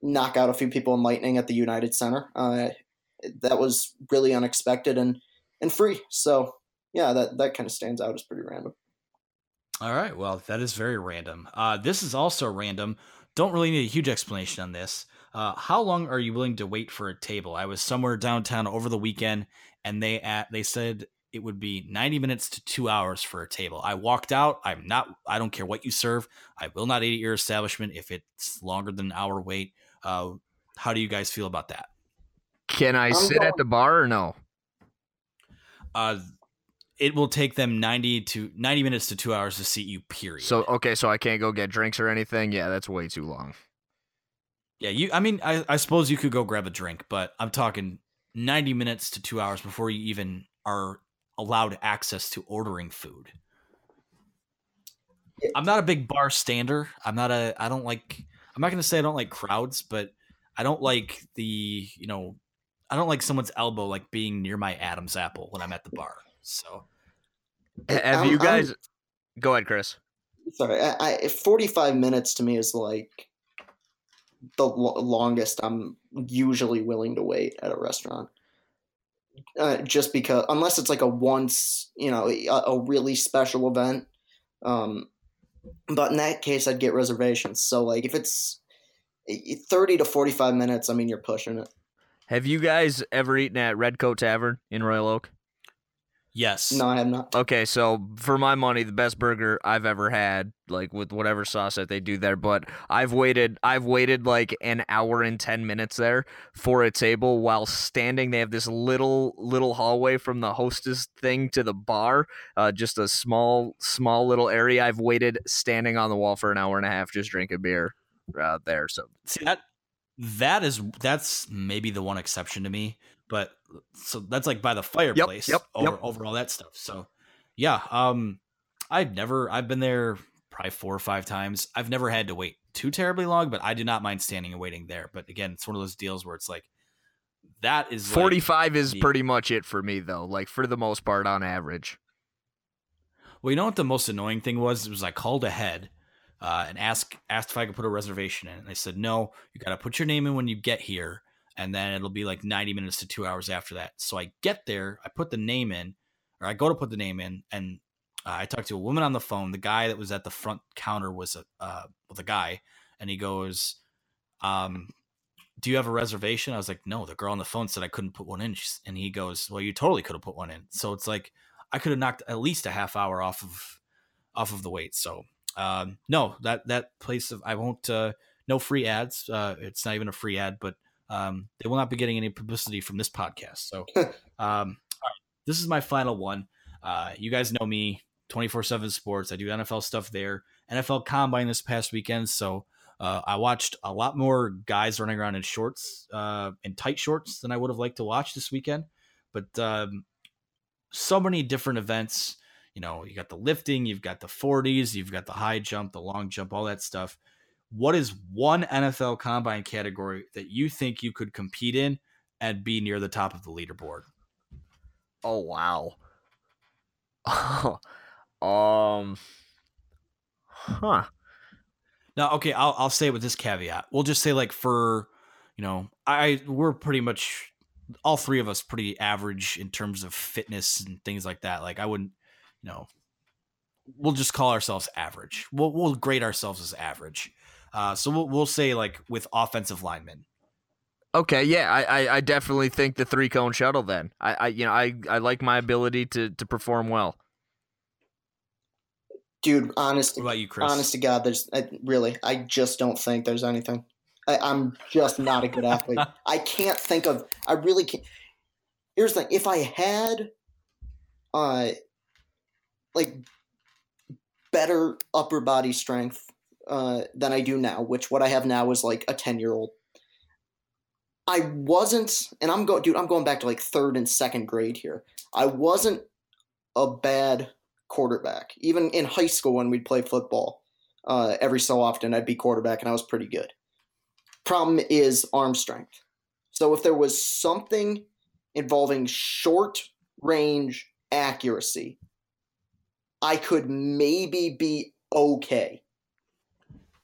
knock out a few people in lightning at the united center. Uh that was really unexpected and and free. So yeah that that kind of stands out as pretty random All right. Well, that is very random. Uh, this is also random. Don't really need a huge explanation on this. Uh, how long are you willing to wait for a table? I was somewhere downtown over the weekend, and they at they said it would be 90 minutes to two hours for a table. I walked out. I'm not. I don't care what you serve. I will not eat at your establishment if it's longer than an hour wait. Uh, how do you guys feel about that? Can I I'm sit going- at the bar or no? Uh, it will take them 90 to 90 minutes to two hours to seat you. Period. So okay, so I can't go get drinks or anything. Yeah, that's way too long. Yeah, you. I mean, I, I suppose you could go grab a drink, but I'm talking 90 minutes to two hours before you even are allowed access to ordering food. I'm not a big bar stander. I'm not a. I don't like. I'm not gonna say I don't like crowds, but I don't like the. You know, I don't like someone's elbow like being near my Adam's apple when I'm at the bar. So Have I'm- you I'm- guys? Go ahead, Chris. sorry I, I 45 minutes to me is like the lo- longest i'm usually willing to wait at a restaurant uh, just because unless it's like a once you know a, a really special event um but in that case i'd get reservations so like if it's eh, 30 to 45 minutes i mean you're pushing it Have you guys ever eaten at Red Coat Tavern in Royal Oak? Yes. No, I have not. Okay, so for my money, the best burger I've ever had, like with whatever sauce that they do there. But I've waited, I've waited like an hour and ten minutes there for a table while standing. They have this little little hallway from the hostess thing to the bar, uh, just a small small little area. I've waited standing on the wall for an hour and a half just drinking beer uh, there. So See that that is that's maybe the one exception to me, but so that's like by the fireplace yep, over, yep. over all that stuff. So yeah, um I've never I've been there probably four or five times. I've never had to wait too terribly long, but I do not mind standing and waiting there. But again, it's one of those deals where it's like that is like- forty five is the- pretty much it for me though. Like for the most part, on average. Well, you know what the most annoying thing was? It was I called ahead uh, and asked asked if I could put a reservation in. And they said no, you got to put your name in when you get here, and then it'll be like ninety minutes to two hours after that. So I get there, I put the name in, or I go to put the name in, and uh, I talked to a woman on the phone. The guy that was at the front counter was a uh, the guy, and he goes, um, "Do you have a reservation?" I was like, "No." The girl on the phone said I couldn't put one in, and he goes, "Well, you totally could have put one in." So it's like I could have knocked at least a half hour off of off of the wait. So um, no, that that place of I won't uh, no free ads. Uh, it's not even a free ad, but um, they will not be getting any publicity from this podcast. So um, all right, this is my final one. Uh, you guys know me, twenty four seven sports. I do NFL stuff there. NFL Combine this past weekend, so uh, I watched a lot more guys running around in shorts, uh, in tight shorts, than I would have liked to watch this weekend. But um, so many different events. You know, you got the lifting, you've got the 40s, you've got the high jump, the long jump, all that stuff. What is one NFL combine category that you think you could compete in and be near the top of the leaderboard? Oh wow. um. Huh. Now, okay, I'll I'll say it with this caveat. We'll just say like for, you know, I we're pretty much all three of us pretty average in terms of fitness and things like that. Like I wouldn't, you know, we'll just call ourselves average. We'll we'll grade ourselves as average. Uh, so we'll we'll say like with offensive linemen. Okay, yeah, I, I, I definitely think the three cone shuttle. Then I, I you know I, I like my ability to, to perform well. Dude, honest, What about you, Chris? honest to God, there's I, really, I just don't think there's anything. I, I'm just not a good athlete. I can't think of. I really can't. Here's the thing: if I had, uh, like better upper body strength uh, than I do now, which what I have now is like a ten year old. I wasn't, and I'm going, dude. I'm going back to like third and second grade here. I wasn't a bad quarterback. Even in high school when we'd play football, uh, every so often I'd be quarterback and I was pretty good. Problem is arm strength. So if there was something involving short range accuracy, I could maybe be okay.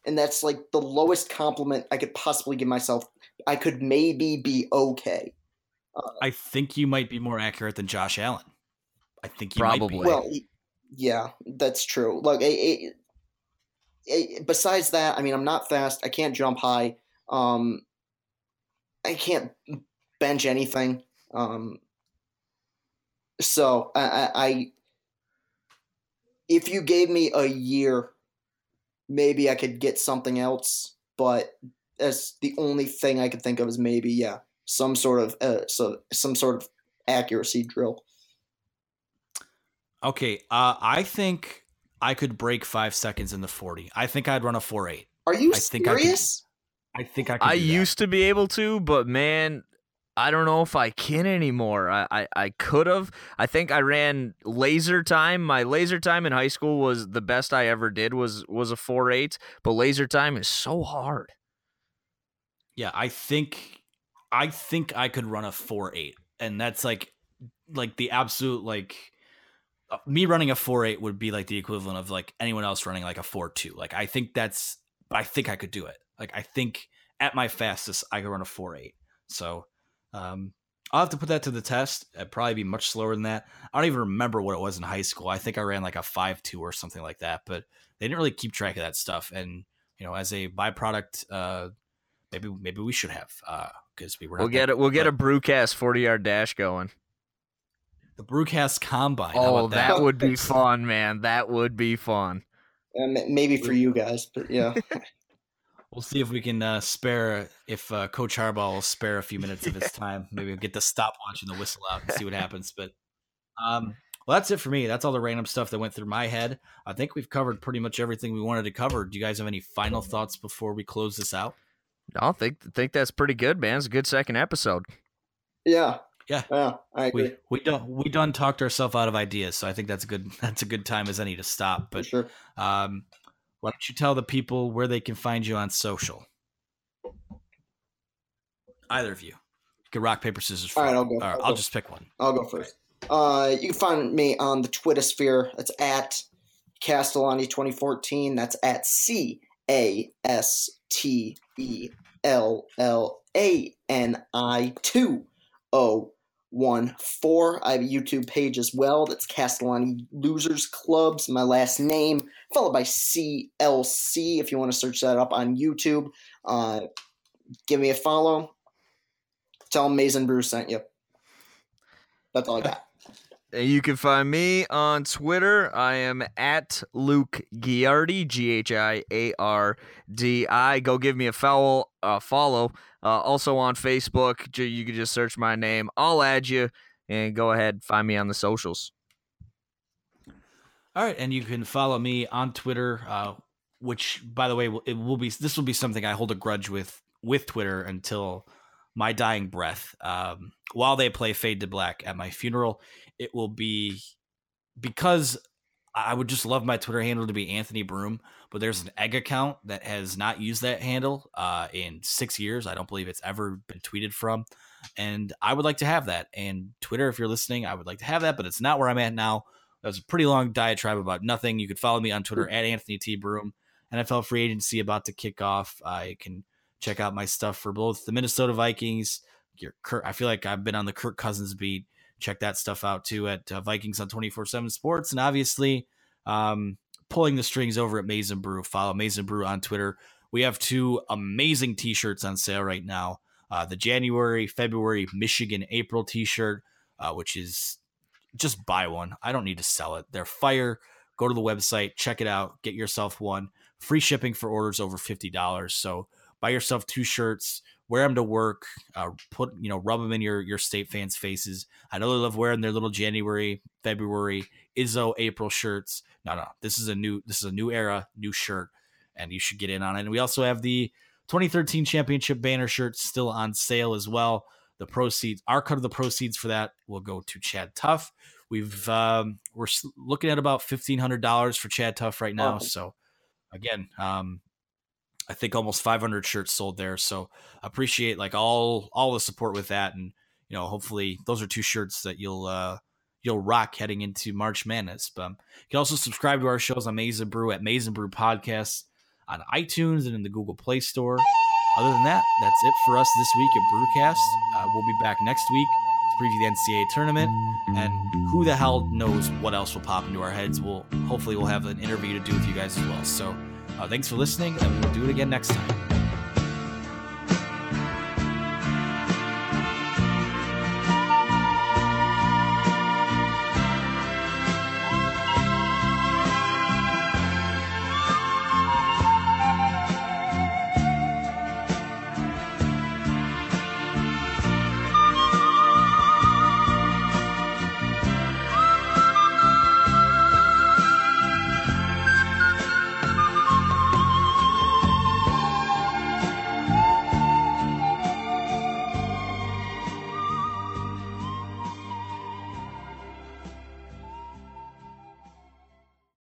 And that's like the lowest compliment I could possibly give myself. I could maybe be okay. I think you might be more accurate than Josh Allen. I think you Probably. might be. Well, yeah, that's true. Look, a, a, a, besides that, I mean, I'm not fast. I can't jump high. Um, I can't bench anything. Um, so I, I, I, if you gave me a year, maybe I could get something else. But that's the only thing I could think of is maybe yeah, some sort of uh, so some sort of accuracy drill. Okay, uh, I think I could break five seconds in the forty. I think I'd run a four eight. Are you I think I could- serious? I think I. Could I do that. used to be able to, but man, I don't know if I can anymore. I, I, I could have. I think I ran laser time. My laser time in high school was the best I ever did was was a four eight. But laser time is so hard. Yeah, I think I think I could run a four eight, and that's like like the absolute like uh, me running a four eight would be like the equivalent of like anyone else running like a four two. Like I think that's I think I could do it. Like I think at my fastest I could run a four eight. So um I'll have to put that to the test. It'd probably be much slower than that. I don't even remember what it was in high school. I think I ran like a five two or something like that, but they didn't really keep track of that stuff. And you know, as a byproduct, uh, maybe maybe we should have because we were. We'll not get that it. We'll get a but Brewcast forty yard dash going. the Brewcast Combine. Oh, about that would be fun, man. That would be fun. Um, maybe for you guys, but yeah. We'll see if we can uh, spare if uh, Coach Harbaugh will spare a few minutes of his time. Maybe we'll get the stopwatch and the whistle out and see what happens. But um, well, that's it for me. That's all the random stuff that went through my head. I think we've covered pretty much everything we wanted to cover. Do you guys have any final thoughts before we close this out? I think think that's pretty good, man. It's a good second episode. yeah. Yeah. Yeah. I agree. We we done we done talked ourselves out of ideas, so I think that's a good that's a good time as any to stop. for But sure. um, why don't you tell the people where they can find you on social? Either of you. You can rock paper scissors. All right. I'll go. All right, I'll I'll go. just pick one. I'll go first. Uh, you can find me on the Twitter sphere. That's at Castellani 2014. That's at C A S T E L L A N I 2 O 1 4. I have a YouTube page as well. That's Castellani Losers Clubs, my last name, followed by CLC if you want to search that up on YouTube. Uh, give me a follow. Tell them Mason Bruce sent you. That's all I got. You can find me on Twitter. I am at Luke Ghiardi, G H I A R D I. Go give me a foul, uh, follow. Uh, also on Facebook, you can just search my name. I'll add you and go ahead find me on the socials. All right, and you can follow me on Twitter, uh, which, by the way, it will be this will be something I hold a grudge with with Twitter until my dying breath. Um, while they play Fade to Black at my funeral, it will be because I would just love my Twitter handle to be Anthony Broom, but there's an egg account that has not used that handle uh, in six years. I don't believe it's ever been tweeted from, and I would like to have that. And Twitter, if you're listening, I would like to have that, but it's not where I'm at now. That was a pretty long diatribe about nothing. You could follow me on Twitter at Anthony T Broom. NFL free agency about to kick off. I can check out my stuff for both the Minnesota Vikings. Your I feel like I've been on the Kirk Cousins beat. Check that stuff out too at uh, Vikings on 24 7 Sports. And obviously, um, pulling the strings over at Maize n Brew. Follow Maize n Brew on Twitter. We have two amazing t shirts on sale right now uh, the January, February, Michigan, April t shirt, uh, which is just buy one. I don't need to sell it. They're fire. Go to the website, check it out, get yourself one. Free shipping for orders over $50. So buy yourself two shirts, wear them to work, uh, put, you know, rub them in your, your state fans' faces. I know they love wearing their little January, February, Izzo, April shirts. No, no, this is a new, this is a new era, new shirt, and you should get in on it. And we also have the 2013 championship banner shirt still on sale as well. The proceeds, our cut of the proceeds for that will go to ChadTough. We've um, we're looking at about fifteen hundred dollars for ChadTough right now. Wow. So again, um, I think almost five hundred shirts sold there. So appreciate like all all the support with that, and you know hopefully those are two shirts that you'll uh, you'll rock heading into March Madness. But um, you can also subscribe to our shows on Maize n Brew at Maize n Brew Podcast on iTunes and in the Google Play Store. Other than that, that's it for us this week at Brewcast. Uh, we'll be back next week to preview the NCAA tournament, and who the hell knows what else will pop into our heads. We'll hopefully we'll have an interview to do with you guys as well. So, uh, thanks for listening, and we'll do it again next time.